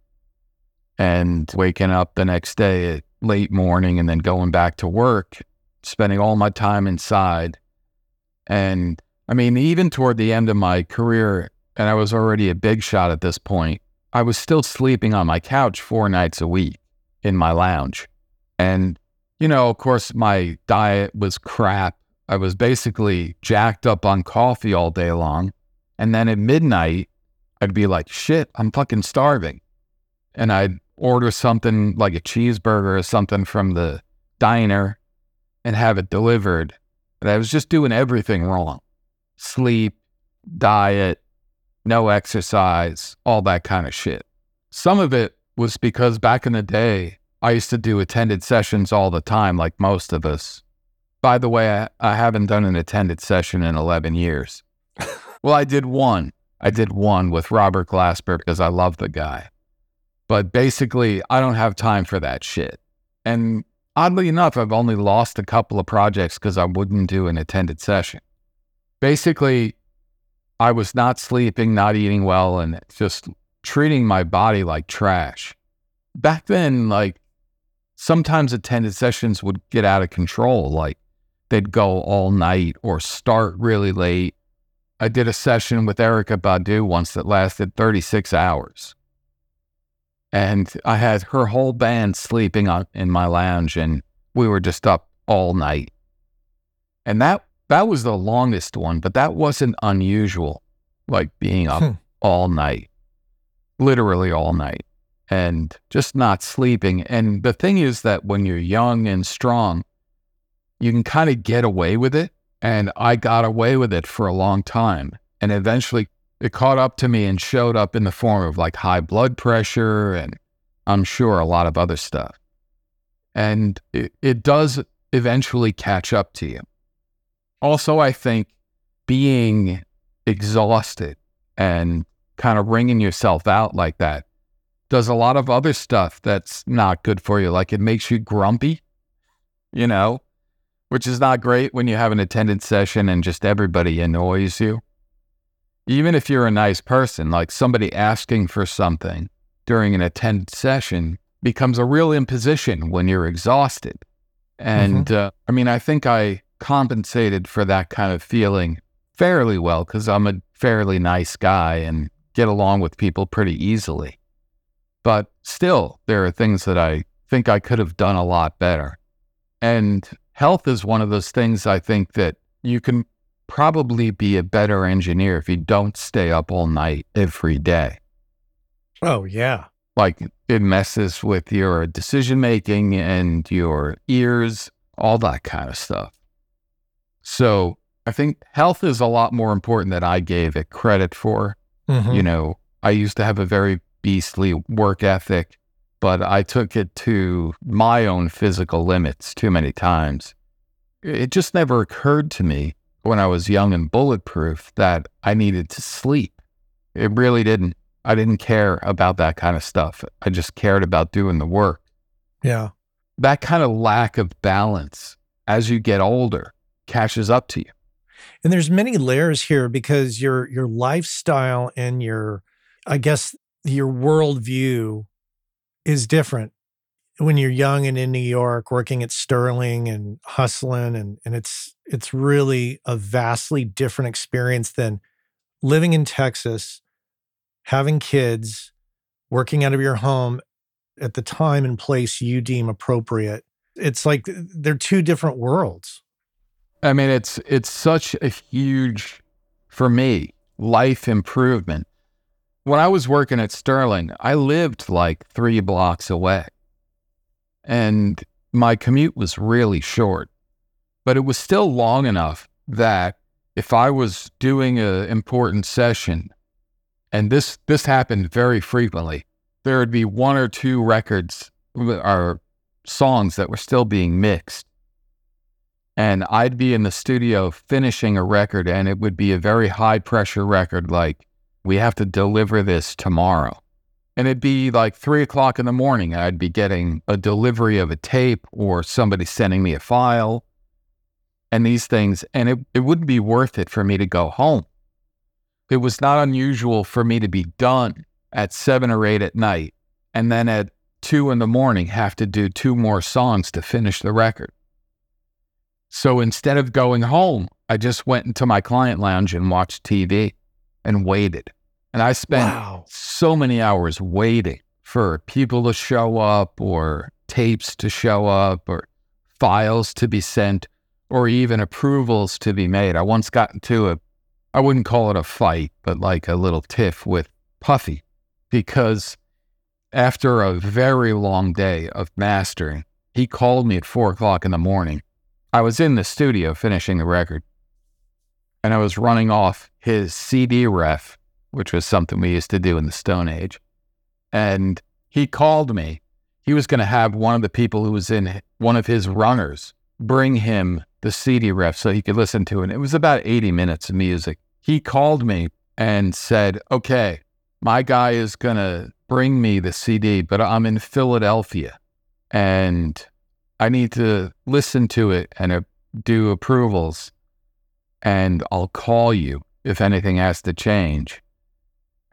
and waking up the next day at late morning and then going back to work, spending all my time inside. And I mean, even toward the end of my career, and I was already a big shot at this point, I was still sleeping on my couch four nights a week in my lounge. And, you know, of course, my diet was crap. I was basically jacked up on coffee all day long. And then at midnight, I'd be like, shit, I'm fucking starving. And I'd order something like a cheeseburger or something from the diner and have it delivered. But I was just doing everything wrong sleep, diet, no exercise, all that kind of shit. Some of it was because back in the day, I used to do attended sessions all the time, like most of us. By the way, I, I haven't done an attended session in 11 years. well, I did one. I did one with Robert Glasper because I love the guy. But basically, I don't have time for that shit. And oddly enough, I've only lost a couple of projects because I wouldn't do an attended session. Basically, I was not sleeping, not eating well, and just treating my body like trash. Back then, like sometimes attended sessions would get out of control. Like they'd go all night or start really late. I did a session with Erykah Badu once that lasted 36 hours. And I had her whole band sleeping on, in my lounge, and we were just up all night. And that that was the longest one, but that wasn't unusual, like being up Hmm. all night, literally all night, and just not sleeping. And the thing is that when you're young and strong, you can kind of get away with it. And I got away with it for a long time. And eventually it caught up to me and showed up in the form of like high blood pressure and I'm sure a lot of other stuff. And it, it does eventually catch up to you. Also, I think being exhausted and kind of wringing yourself out like that does a lot of other stuff that's not good for you. Like it makes you grumpy, you know, which is not great when you have an attendance session and just everybody annoys you. Even if you're a nice person, like somebody asking for something during an attendance session becomes a real imposition when you're exhausted. And uh, I mean, I think I compensated for that kind of feeling fairly well because I'm a fairly nice guy and get along with people pretty easily. But still, there are things that I think I could have done a lot better. And health is one of those things I think that you can probably be a better engineer if you don't stay up all night every day. Oh, yeah. Like it messes with your decision making and your ears, all that kind of stuff. So I think health is a lot more important than I gave it credit for. Mhm. You know, I used to have a very beastly work ethic, but I took it to my own physical limits too many times. It just never occurred to me when I was young and bulletproof that I needed to sleep. It really didn't. I didn't care about that kind of stuff. I just cared about doing the work. Yeah. That kind of lack of balance as you get older catches up to you. And there's many layers here because your your lifestyle and your I guess your worldview is different when you're young and in New York working at Sterling and hustling and and it's it's really a vastly different experience than living in Texas, having kids, working out of your home at the time and place you deem appropriate. It's like they're two different worlds. I mean, it's it's such a huge, for me, life improvement. When I was working at Sterling, I lived like three blocks away, and my commute was really short, but it was still long enough that if I was doing an important session, and this this happened very frequently, there would be one or two records or songs that were still being mixed and I'd be in the studio finishing a record, and it would be a very high pressure record, like, we have to deliver this tomorrow. And it'd be like three o'clock in the morning, I'd be getting a delivery of a tape or somebody sending me a file and these things, and it, it wouldn't be worth it for me to go home. It was not unusual for me to be done at seven or eight at night, and then at two in the morning, have to do two more songs to finish the record. So instead of going home, I just went into my client lounge and watched TV and waited. And I spent Wow. so many hours waiting for people to show up or tapes to show up or files to be sent or even approvals to be made. I once got into a, I wouldn't call it a fight, but like a little tiff with Puffy because after a very long day of mastering, he called me at four o'clock in the morning I was in the studio finishing the record and I was running off his CD ref, which was something we used to do in the Stone Age. And he called me. He was going to have one of the people who was in one of his runners bring him the CD ref so he could listen to it. It was about 80 minutes of music. He called me and said, Okay, my guy is going to bring me the CD, but I'm in Philadelphia and I need to listen to it and uh, do approvals, and I'll call you if anything has to change.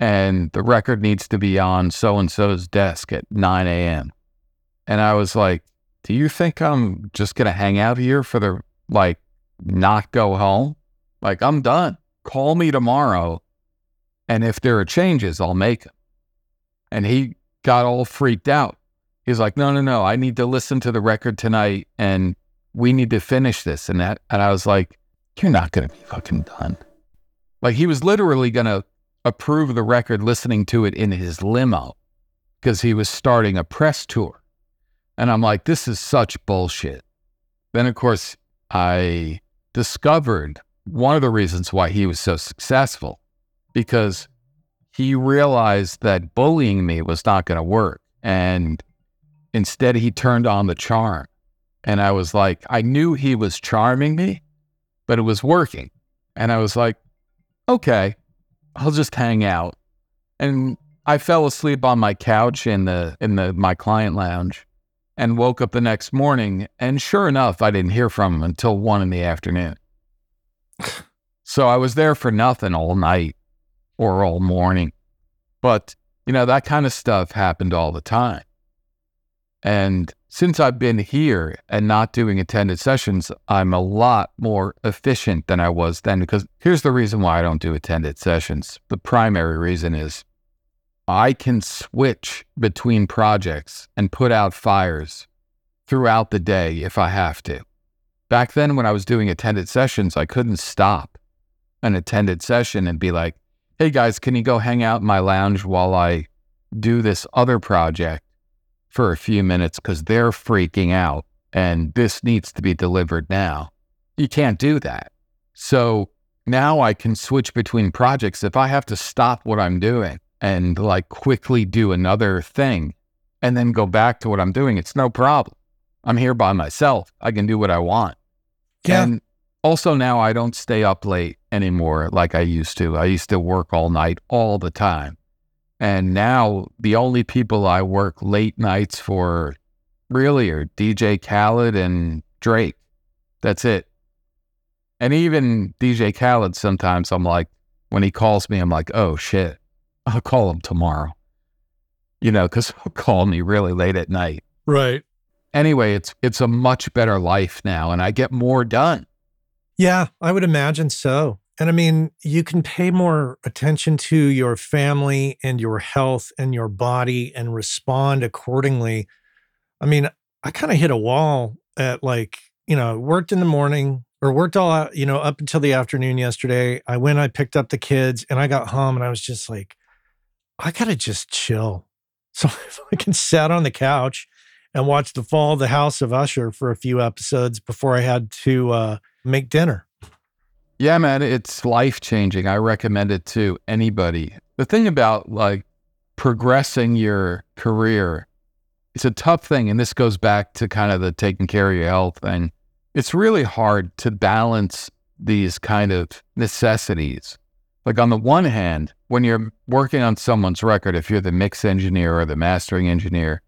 and the record needs to be on so and so's desk at 9 a.m. And I was like, Do you think I'm just going to hang out here for the, like, not go home? Like, I'm done. Call me tomorrow. And if there are changes, I'll make them. And he got all freaked out. He's like, No, no, no. I need to listen to the record tonight and we need to finish this. And that, and I was like, You're not going to be fucking done. Like, he was literally going to approve the record listening to it in his limo because he was starting a press tour. And I'm like, this is such bullshit. Then, of course, I discovered one of the reasons why he was so successful because he realized that bullying me was not going to work. And instead, he turned on the charm. And I was like, I knew he was charming me, but it was working. And I was like, okay, I'll just hang out. And I fell asleep on my couch in the in the my client lounge and woke up the next morning and sure enough I didn't hear from him until 1 in the afternoon. so I was there for nothing all night or all morning. But, you know, that kind of stuff happened all the time. And since I've been here and not doing attended sessions, I'm a lot more efficient than I was then. Because here's the reason why I don't do attended sessions. The primary reason is I can switch between projects and put out fires throughout the day if I have to. Back then, when I was doing attended sessions, I couldn't stop an attended session and be like, hey guys, can you go hang out in my lounge while I do this other project? for a few minutes because they're freaking out and this needs to be delivered now. You can't do that. So now I can switch between projects. If I have to stop what I'm doing and like quickly do another thing and then go back to what I'm doing, it's no problem. I'm here by myself. I can do what I want. Yeah. And also now I don't stay up late anymore like I used to. I used to work all night all the time. And now the only people I work late nights for really are DJ Khaled and Drake. That's it. And even DJ Khaled, sometimes I'm like, when he calls me, I'm like, oh shit, I'll call him tomorrow. You know, because he'll call me really late at night. Right. Anyway, it's it's a much better life now, and I get more done. Yeah, I would imagine so. And I mean, you can pay more attention to your family and your health and your body and respond accordingly. I mean, I kind of hit a wall at like, you know, worked in the morning or worked all out, you know, up until the afternoon yesterday. I went, I picked up the kids and I got home and I was just like, I got to just chill. So if I can sat on the couch and watch the fall of the House of Usher for a few episodes before I had to uh, make dinner. Yeah, man, it's life changing. I recommend it to anybody. The thing about like progressing your career, it's a tough thing. And this goes back to kind of the taking care of your health thing. It's really hard to balance these kind of necessities. Like, on the one hand, when you're working on someone's record, if you're the mix engineer or the mastering engineer,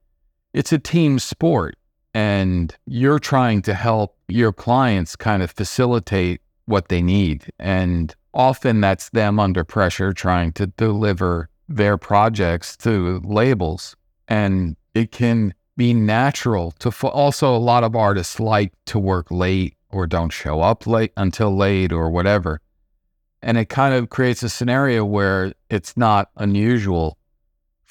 it's a team sport and you're trying to help your clients kind of facilitate what they need. And often that's them under pressure trying to deliver their projects to labels. And it can be natural to also a lot of artists like to work late or don't show up late until late or whatever. And it kind of creates a scenario where it's not unusual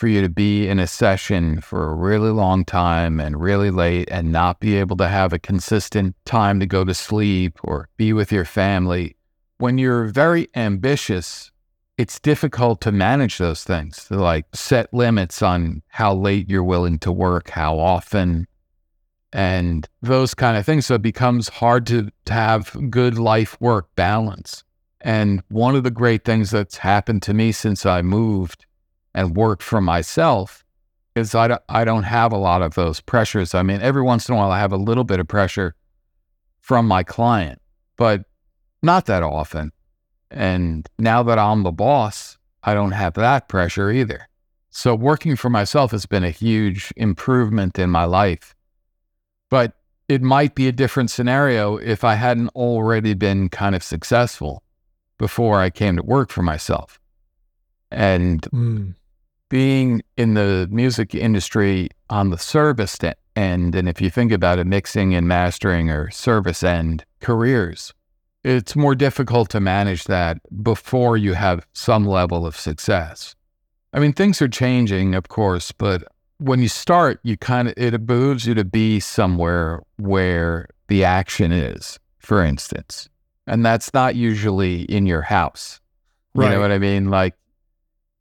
for you to be in a session for a really long time and really late and not be able to have a consistent time to go to sleep or be with your family. When you're very ambitious, it's difficult to manage those things, to like set limits on how late you're willing to work, how often, and those kind of things. So it becomes hard to, to have good life work balance. And one of the great things that's happened to me since I moved and worked for myself is I don't, I don't have a lot of those pressures. I mean, every once in a while I have a little bit of pressure from my client, but not that often. And now that I'm the boss, I don't have that pressure either. So working for myself has been a huge improvement in my life. But it might be a different scenario if I hadn't already been kind of successful before I came to work for myself. And Mm. being in the music industry on the service end, and if you think about it, mixing and mastering or service end careers, it's more difficult to manage that before you have some level of success. I mean, things are changing, of course, but when you start, you kind of, it behooves you to be somewhere where the action is, for instance. And that's not usually in your house. You Right. know what I mean? Like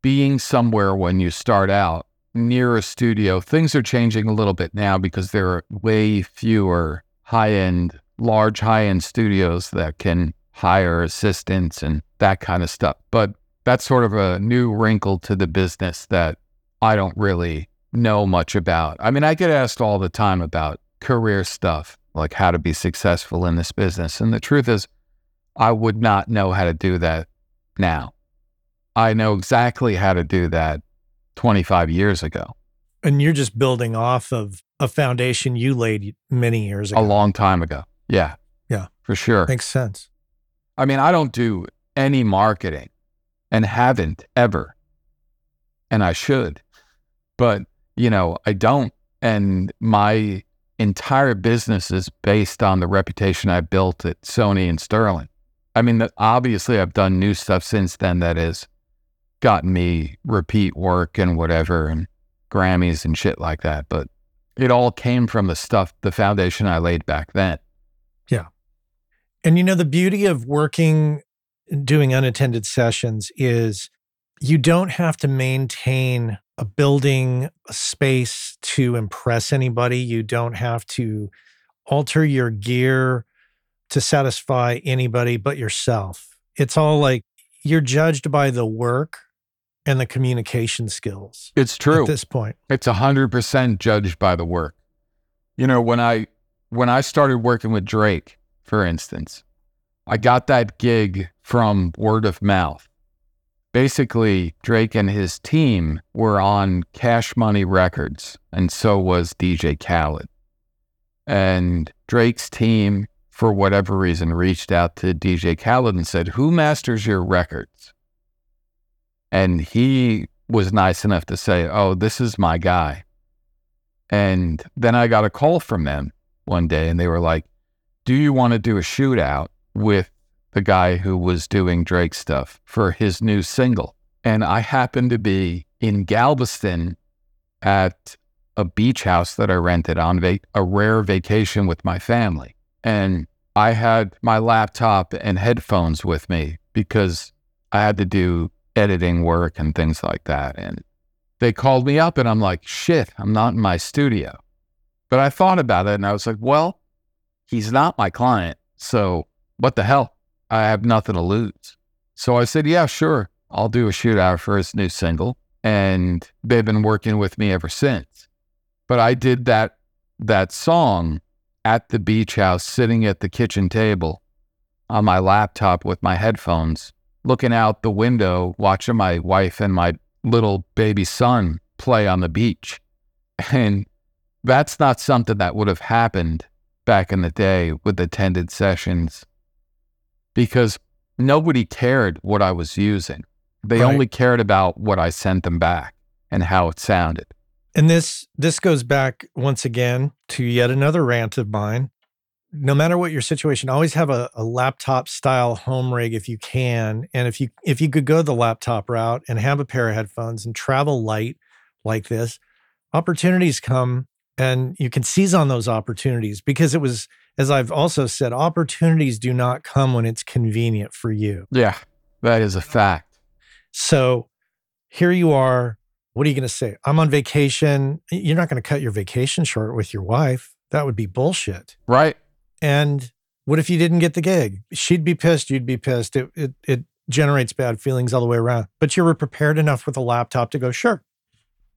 being somewhere when you start out near a studio, things are changing a little bit now because there are way fewer high end, large high end studios that can hire assistants and that kind of stuff. But that's sort of a new wrinkle to the business that I don't really know much about. I mean, I get asked all the time about career stuff, like how to be successful in this business. And the truth is, I would not know how to do that now. I know exactly how to do that 25 years ago, And you're just building off of a foundation you laid many years ago. a long time ago. Yeah. Yeah. For sure. Makes sense. I mean, I don't do any marketing and haven't ever. And I should. But, you know, I don't. And my entire business is based on the reputation I built at Sony and Sterling. I mean, that- obviously, I've done new stuff since then that has gotten me repeat work and whatever and Grammys and shit like that. But it all came from the stuff, the foundation I laid back then. Yeah. And you know, the beauty of working, doing unattended sessions is you don't have to maintain a building, a space to impress anybody. You don't have to alter your gear to satisfy anybody but yourself. It's all like you're judged by the work and the communication skills It's true. at this point. It's a hundred percent judged by the work. You know, when I when I started working with Drake, for instance, I got that gig from word of mouth. Basically, Drake and his team were on Cash Money Records, and so was DJ Khaled. And Drake's team, for whatever reason, reached out to DJ Khaled and said, Who masters your records? And he was nice enough to say, Oh, this is my guy. And then I got a call from them one day and they were like, Do you want to do a shootout with the guy who was doing Drake stuff for his new single? And I happened to be in Galveston at a beach house that I rented on va- a rare vacation with my family. And I had my laptop and headphones with me because I had to do editing work and things like that. And they called me up and I'm like, shit, I'm not in my studio. But I thought about it and I was like, well, he's not my client. So what the hell? I have nothing to lose. So I said, yeah, sure. I'll do a shootout for his new single. And they've been working with me ever since. But I did that that song at the beach house, sitting at the kitchen table on my laptop with my headphones, looking out the window, watching my wife and my little baby son play on the beach. And that's not something that would have happened back in the day with attended sessions because nobody cared what I was using. They Right. only cared about what I sent them back and how it sounded. And this this goes back once again to yet another rant of mine. No matter what your situation, always have a, a laptop style home rig if you can. And if you if you could go the laptop route and have a pair of headphones and travel light like this, opportunities come and you can seize on those opportunities because it was, as I've also said, opportunities do not come when it's convenient for you. Yeah, that is a fact. So here you are. What are you going to say? I'm on vacation. You're not going to cut your vacation short with your wife. That would be bullshit. Right? And what if you didn't get the gig? She'd be pissed. You'd be pissed. It, it, it generates bad feelings all the way around. But you were prepared enough with a laptop to go, sure,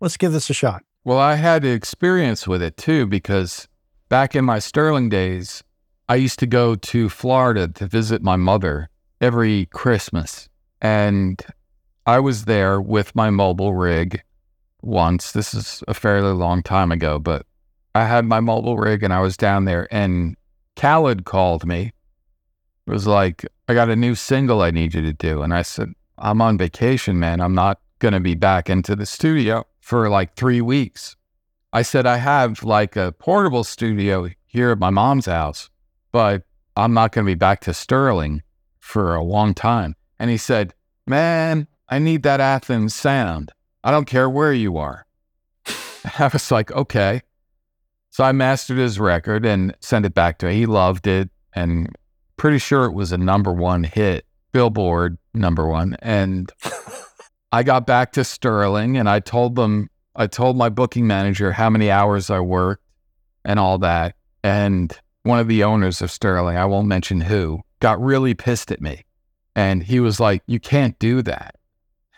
let's give this a shot. Well, I had experience with it too because back in my Sterling days, I used to go to Florida to visit my mother every Christmas. And I was there with my mobile rig once. This is a fairly long time ago, but I had my mobile rig and I was down there and Khaled called me. It was like, I got a new single I need you to do. And I said, I'm on vacation, man. I'm not going to be back into the studio for like three weeks. I said, I have like a portable studio here at my mom's house, but I'm not going to be back to Sterling for a long time. And he said, Man, I need that Athens sound. I don't care where you are. I was like, Okay. So I mastered his record and sent it back to him. He loved it and pretty sure it was a number one hit, Billboard number one. And I got back to Sterling and I told them, I told my booking manager how many hours I worked and all that. And one of the owners of Sterling, I won't mention who, got really pissed at me. And he was like, You can't do that.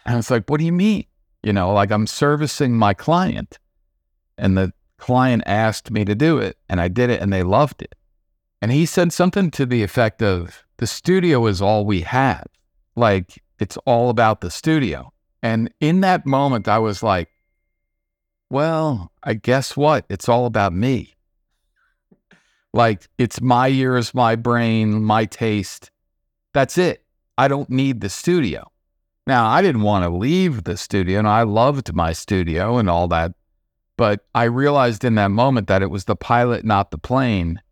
And I was like, What do you mean? You know, like I'm servicing my client. And the client asked me to do it, and I did it, and they loved it. And he said something to the effect of, The studio is all we have. Like, it's all about the studio. And in that moment, I was like, Well, I guess what? It's all about me. Like, it's my ears, my brain, my taste. That's it. I don't need the studio. Now, I didn't want to leave the studio, and I loved my studio and all that. But I realized in that moment that it was the pilot, not the plane,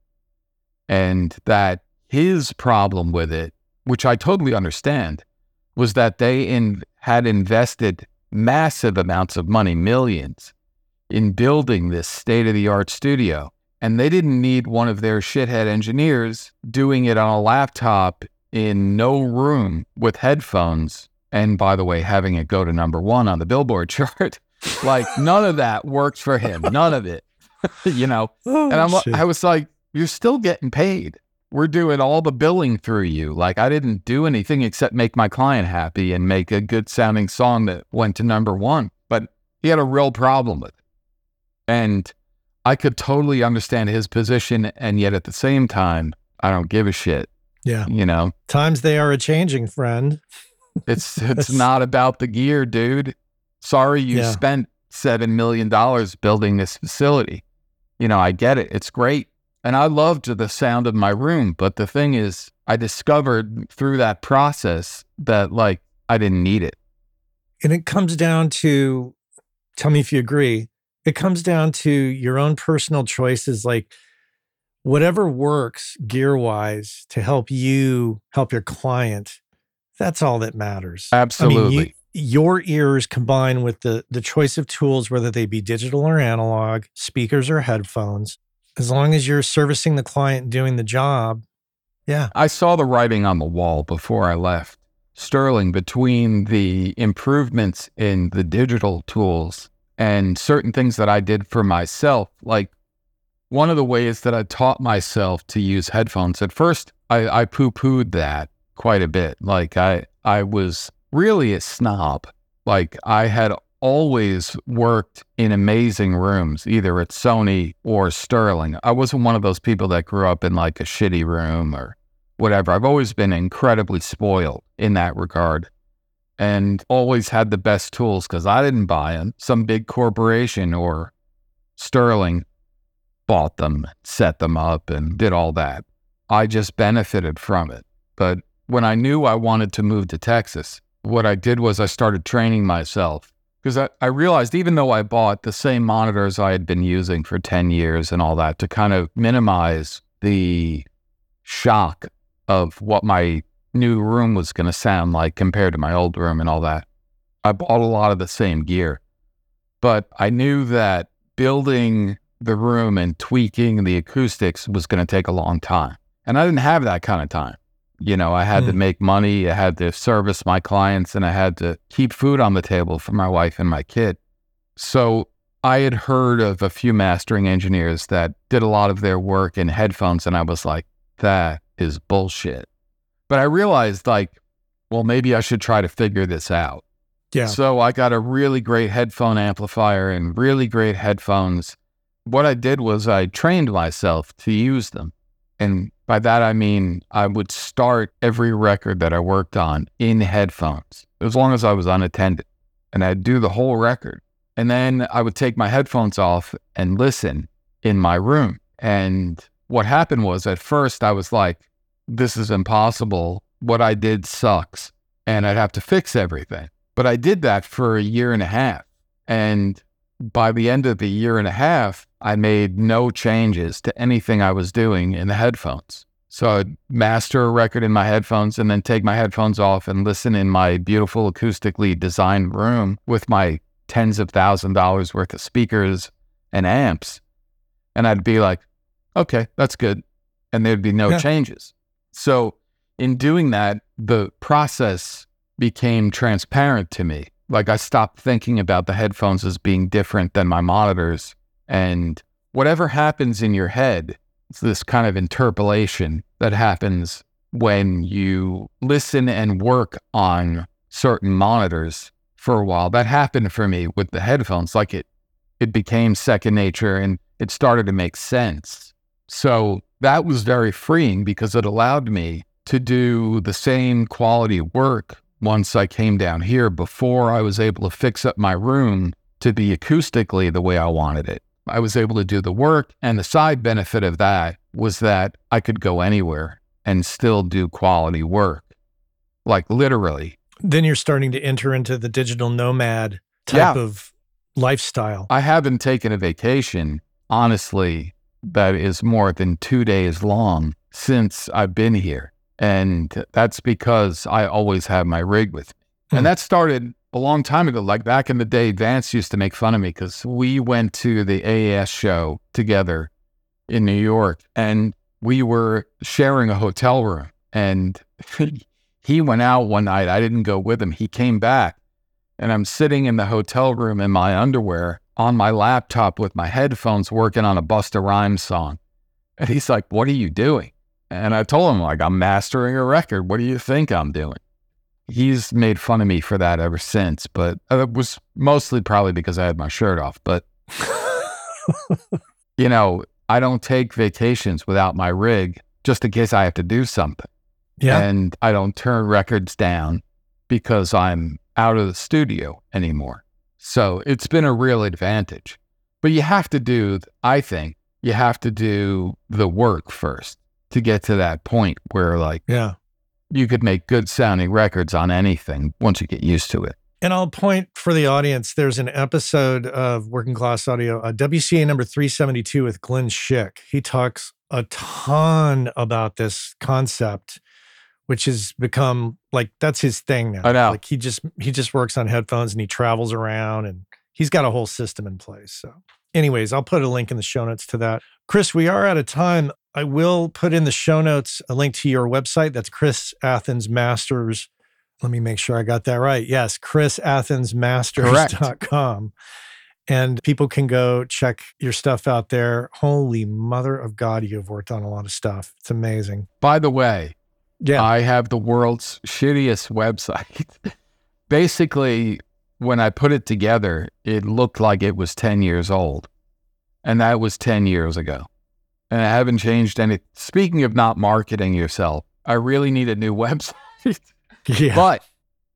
and that his problem with it, which I totally understand, was that they in, had invested massive amounts of money, millions, in building this state of the art studio. And they didn't need one of their shithead engineers doing it on a laptop in no room with headphones. And by the way, having it go to number one on the Billboard chart. like none of that worked for him. None of it. you know? Oh, and I'm, shit. I was like, you're still getting paid. We're doing all the billing through you. Like I didn't do anything except make my client happy and make a good sounding song that went to number one. But he had a real problem with it. And I could totally understand his position. And yet at the same time, I don't give a shit. yeah. You know, Times they are a changing, friend. It's it's not about the gear, dude. Sorry you Yeah. spent seven million dollars building this facility. You know, I get it. It's great. And I loved the sound of my room. But the thing is, I discovered through that process that like I didn't need it. And it comes down to tell me if you agree. It comes down to your own personal choices like whatever works gear wise to help you help your client. That's all that matters. Absolutely. I mean, you, your ears combined with the the choice of tools, whether they be digital or analog, speakers or headphones, as long as you're servicing the client doing the job, yeah, I saw the writing on the wall before I left Sterling between the improvements in the digital tools and certain things that I did for myself. Like one of the ways that I taught myself to use headphones at first, I, I poo pooed that quite a bit. Like I, I was really a snob. Like I had always worked in amazing rooms, either at Sony or Sterling. I wasn't one of those people that grew up in like a shitty room or whatever. I've always been incredibly spoiled in that regard and always had the best tools because I didn't buy them. Some big corporation or Sterling bought them, set them up, and did all that. I just benefited from it. But when I knew I wanted to move to Texas, what I did was I started training myself because I, I realized even though I bought the same monitors I had been using for 10 years and all that to kind of minimize the shock of what my new room was going to sound like compared to my old room and all that, I bought a lot of the same gear. But I knew that building the room and tweaking the acoustics was going to take a long time. And I didn't have that kind of time. You know, I had to Hmm. make money, I had to service my clients, and I had to keep food on the table for my wife and my kid. So I had heard of a few mastering engineers that did a lot of their work in headphones, and I was like, that is bullshit. But I realized, like, well, maybe I should try to figure this out. yeah, So I got a really great headphone amplifier and really great headphones. What I did was I trained myself to use them. And by that, I mean I would start every record that I worked on in headphones, as long as I was unattended. And I'd do the whole record. And then I would take my headphones off and listen in my room. And what happened was at first I was like, this is impossible. What I did sucks. and I'd have to fix everything. But I did that for a year and a half. And by the end of the year and a half, I made no changes to anything I was doing in the headphones. So I'd master a record in my headphones and then take my headphones off and listen in my beautiful acoustically designed room with my tens of thousand dollars worth of speakers and amps. And I'd be like, okay, that's good. And there'd be no Yeah. changes. So in doing that, the process became transparent to me. Like I stopped thinking about the headphones as being different than my monitors. And whatever happens in your head, it's this kind of interpolation that happens when you listen and work on certain monitors for a while. That happened for me with the headphones. Like it, it became second nature and it started to make sense. So that was very freeing because it allowed me to do the same quality work once I came down here before I was able to fix up my room to be acoustically the way I wanted it. I was able to do the work. And the side benefit of that was that I could go anywhere and still do quality work. Like literally, Then you're starting to enter into the digital nomad type Yeah. of lifestyle. I haven't taken a vacation, honestly, that is more than two days long since I've been here. And that's because I always have my rig with me. Hmm. And that started a long time ago. Like back in the day, Vance used to make fun of me because we went to the AES show together in New York and we were sharing a hotel room. And he went out one night. I didn't go with him. He came back and I'm sitting in the hotel room in my underwear on my laptop with my headphones working on a Busta Rhymes song. And he's like, What are you doing? And I told him, like, I'm mastering a record. What do you think I'm doing? He's made fun of me for that ever since, but uh, it was mostly probably because I had my shirt off. But, you know, I don't take vacations without my rig just in case I have to do something yeah. and I don't turn records down because I'm out of the studio anymore. So it's been a real advantage. But you have to do, I think, you have to do the work first to get to that point where, like, yeah. you could make good sounding records on anything once you get used to it. And I'll point for the audience there's an episode of Working Class Audio, uh, WCA number 372 with Glenn Schick. He talks a ton about this concept, which has become like that's his thing now. I know. Like he just he just works on headphones and he travels around and he's got a whole system in place. So, anyways, I'll put a link in the show notes to that. Chris, we are out of time. I will put in the show notes a link to your website. That's Chris Athens Masters. Let me make sure I got that right. Yes, chrisathensmasters.com. And people can go check your stuff out there. Holy mother of God, you have worked on a lot of stuff. It's amazing. By the way, Yeah. I have the world's shittiest website. Basically, when I put it together, it looked like it was 10 years old. And that was 10 years ago. And I haven't changed any. Speaking of not marketing yourself, I really need a new website. yeah. But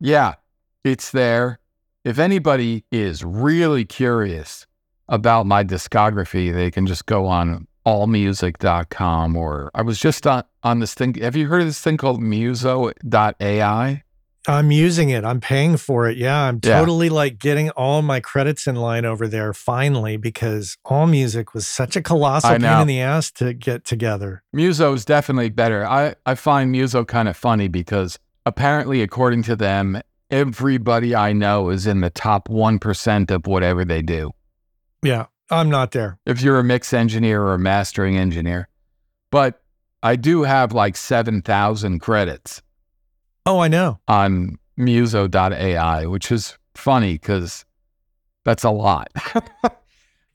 yeah, it's there. If anybody is really curious about my discography, they can just go on allmusic.com or I was just on, on this thing. Have you heard of this thing called muso.ai? I'm using it. I'm paying for it. Yeah. I'm Yeah. totally like getting all my credits in line over there finally because All Music was such a colossal pain in the ass to get together. Muso is definitely better. I, I find Muso kind of funny because apparently, according to them, everybody I know is in the top 1% of whatever they do. Yeah. I'm not there. if you're a mix engineer or a mastering engineer. But I do have like 7,000 credits Oh, I know. on muso.ai, which is funny because that's a lot.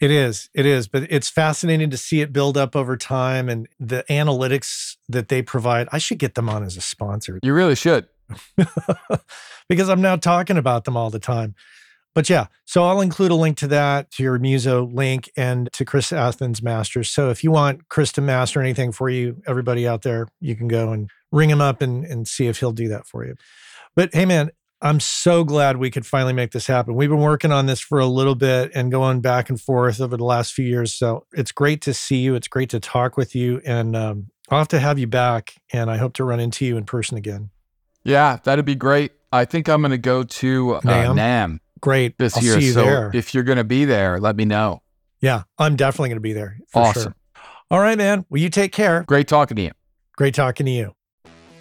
It is. It is. But it's fascinating to see it build up over time and the analytics that they provide. I should get them on as a sponsor you really should. because I'm now talking about them all the time. But yeah, so I'll include a link to that, to your Muso link, and to Chris Athens Masters. So if you want Chris to master anything for you, everybody out there, you can go and ring him up and, and see if he'll do that for you. But hey, man, I'm so glad we could finally make this happen. We've been working on this for a little bit and going back and forth over the last few years. So it's great to see you. It's great to talk with you. And um, I'll have to have you back. And I hope to run into you in person again. Yeah, that'd be great. I think I'm going to go to uh, NAMM? NAM Great. this I'll year. see you so there. if you're going to be there, let me know. yeah, I'm definitely going to be there. For Awesome. Sure. All right, man. Well, you take care. Great talking to you. Great talking to you.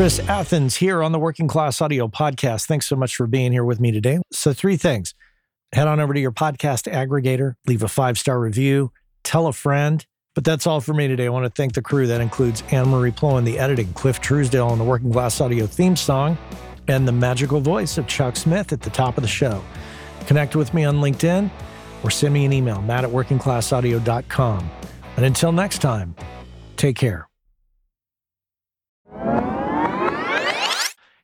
Chris Athens here on the Working Class Audio Podcast. Thanks so much for being here with me today. So, three things head on over to your podcast aggregator, leave a five star review, tell a friend. But that's all for me today. I want to thank the crew. That includes Anne Marie Pleau in the editing, Cliff Truesdell on the Working Class Audio theme song, and the magical voice of Chuck Smith at the top of the show. Connect with me on LinkedIn or send me an email, matt at workingclassaudio.com. And until next time, take care.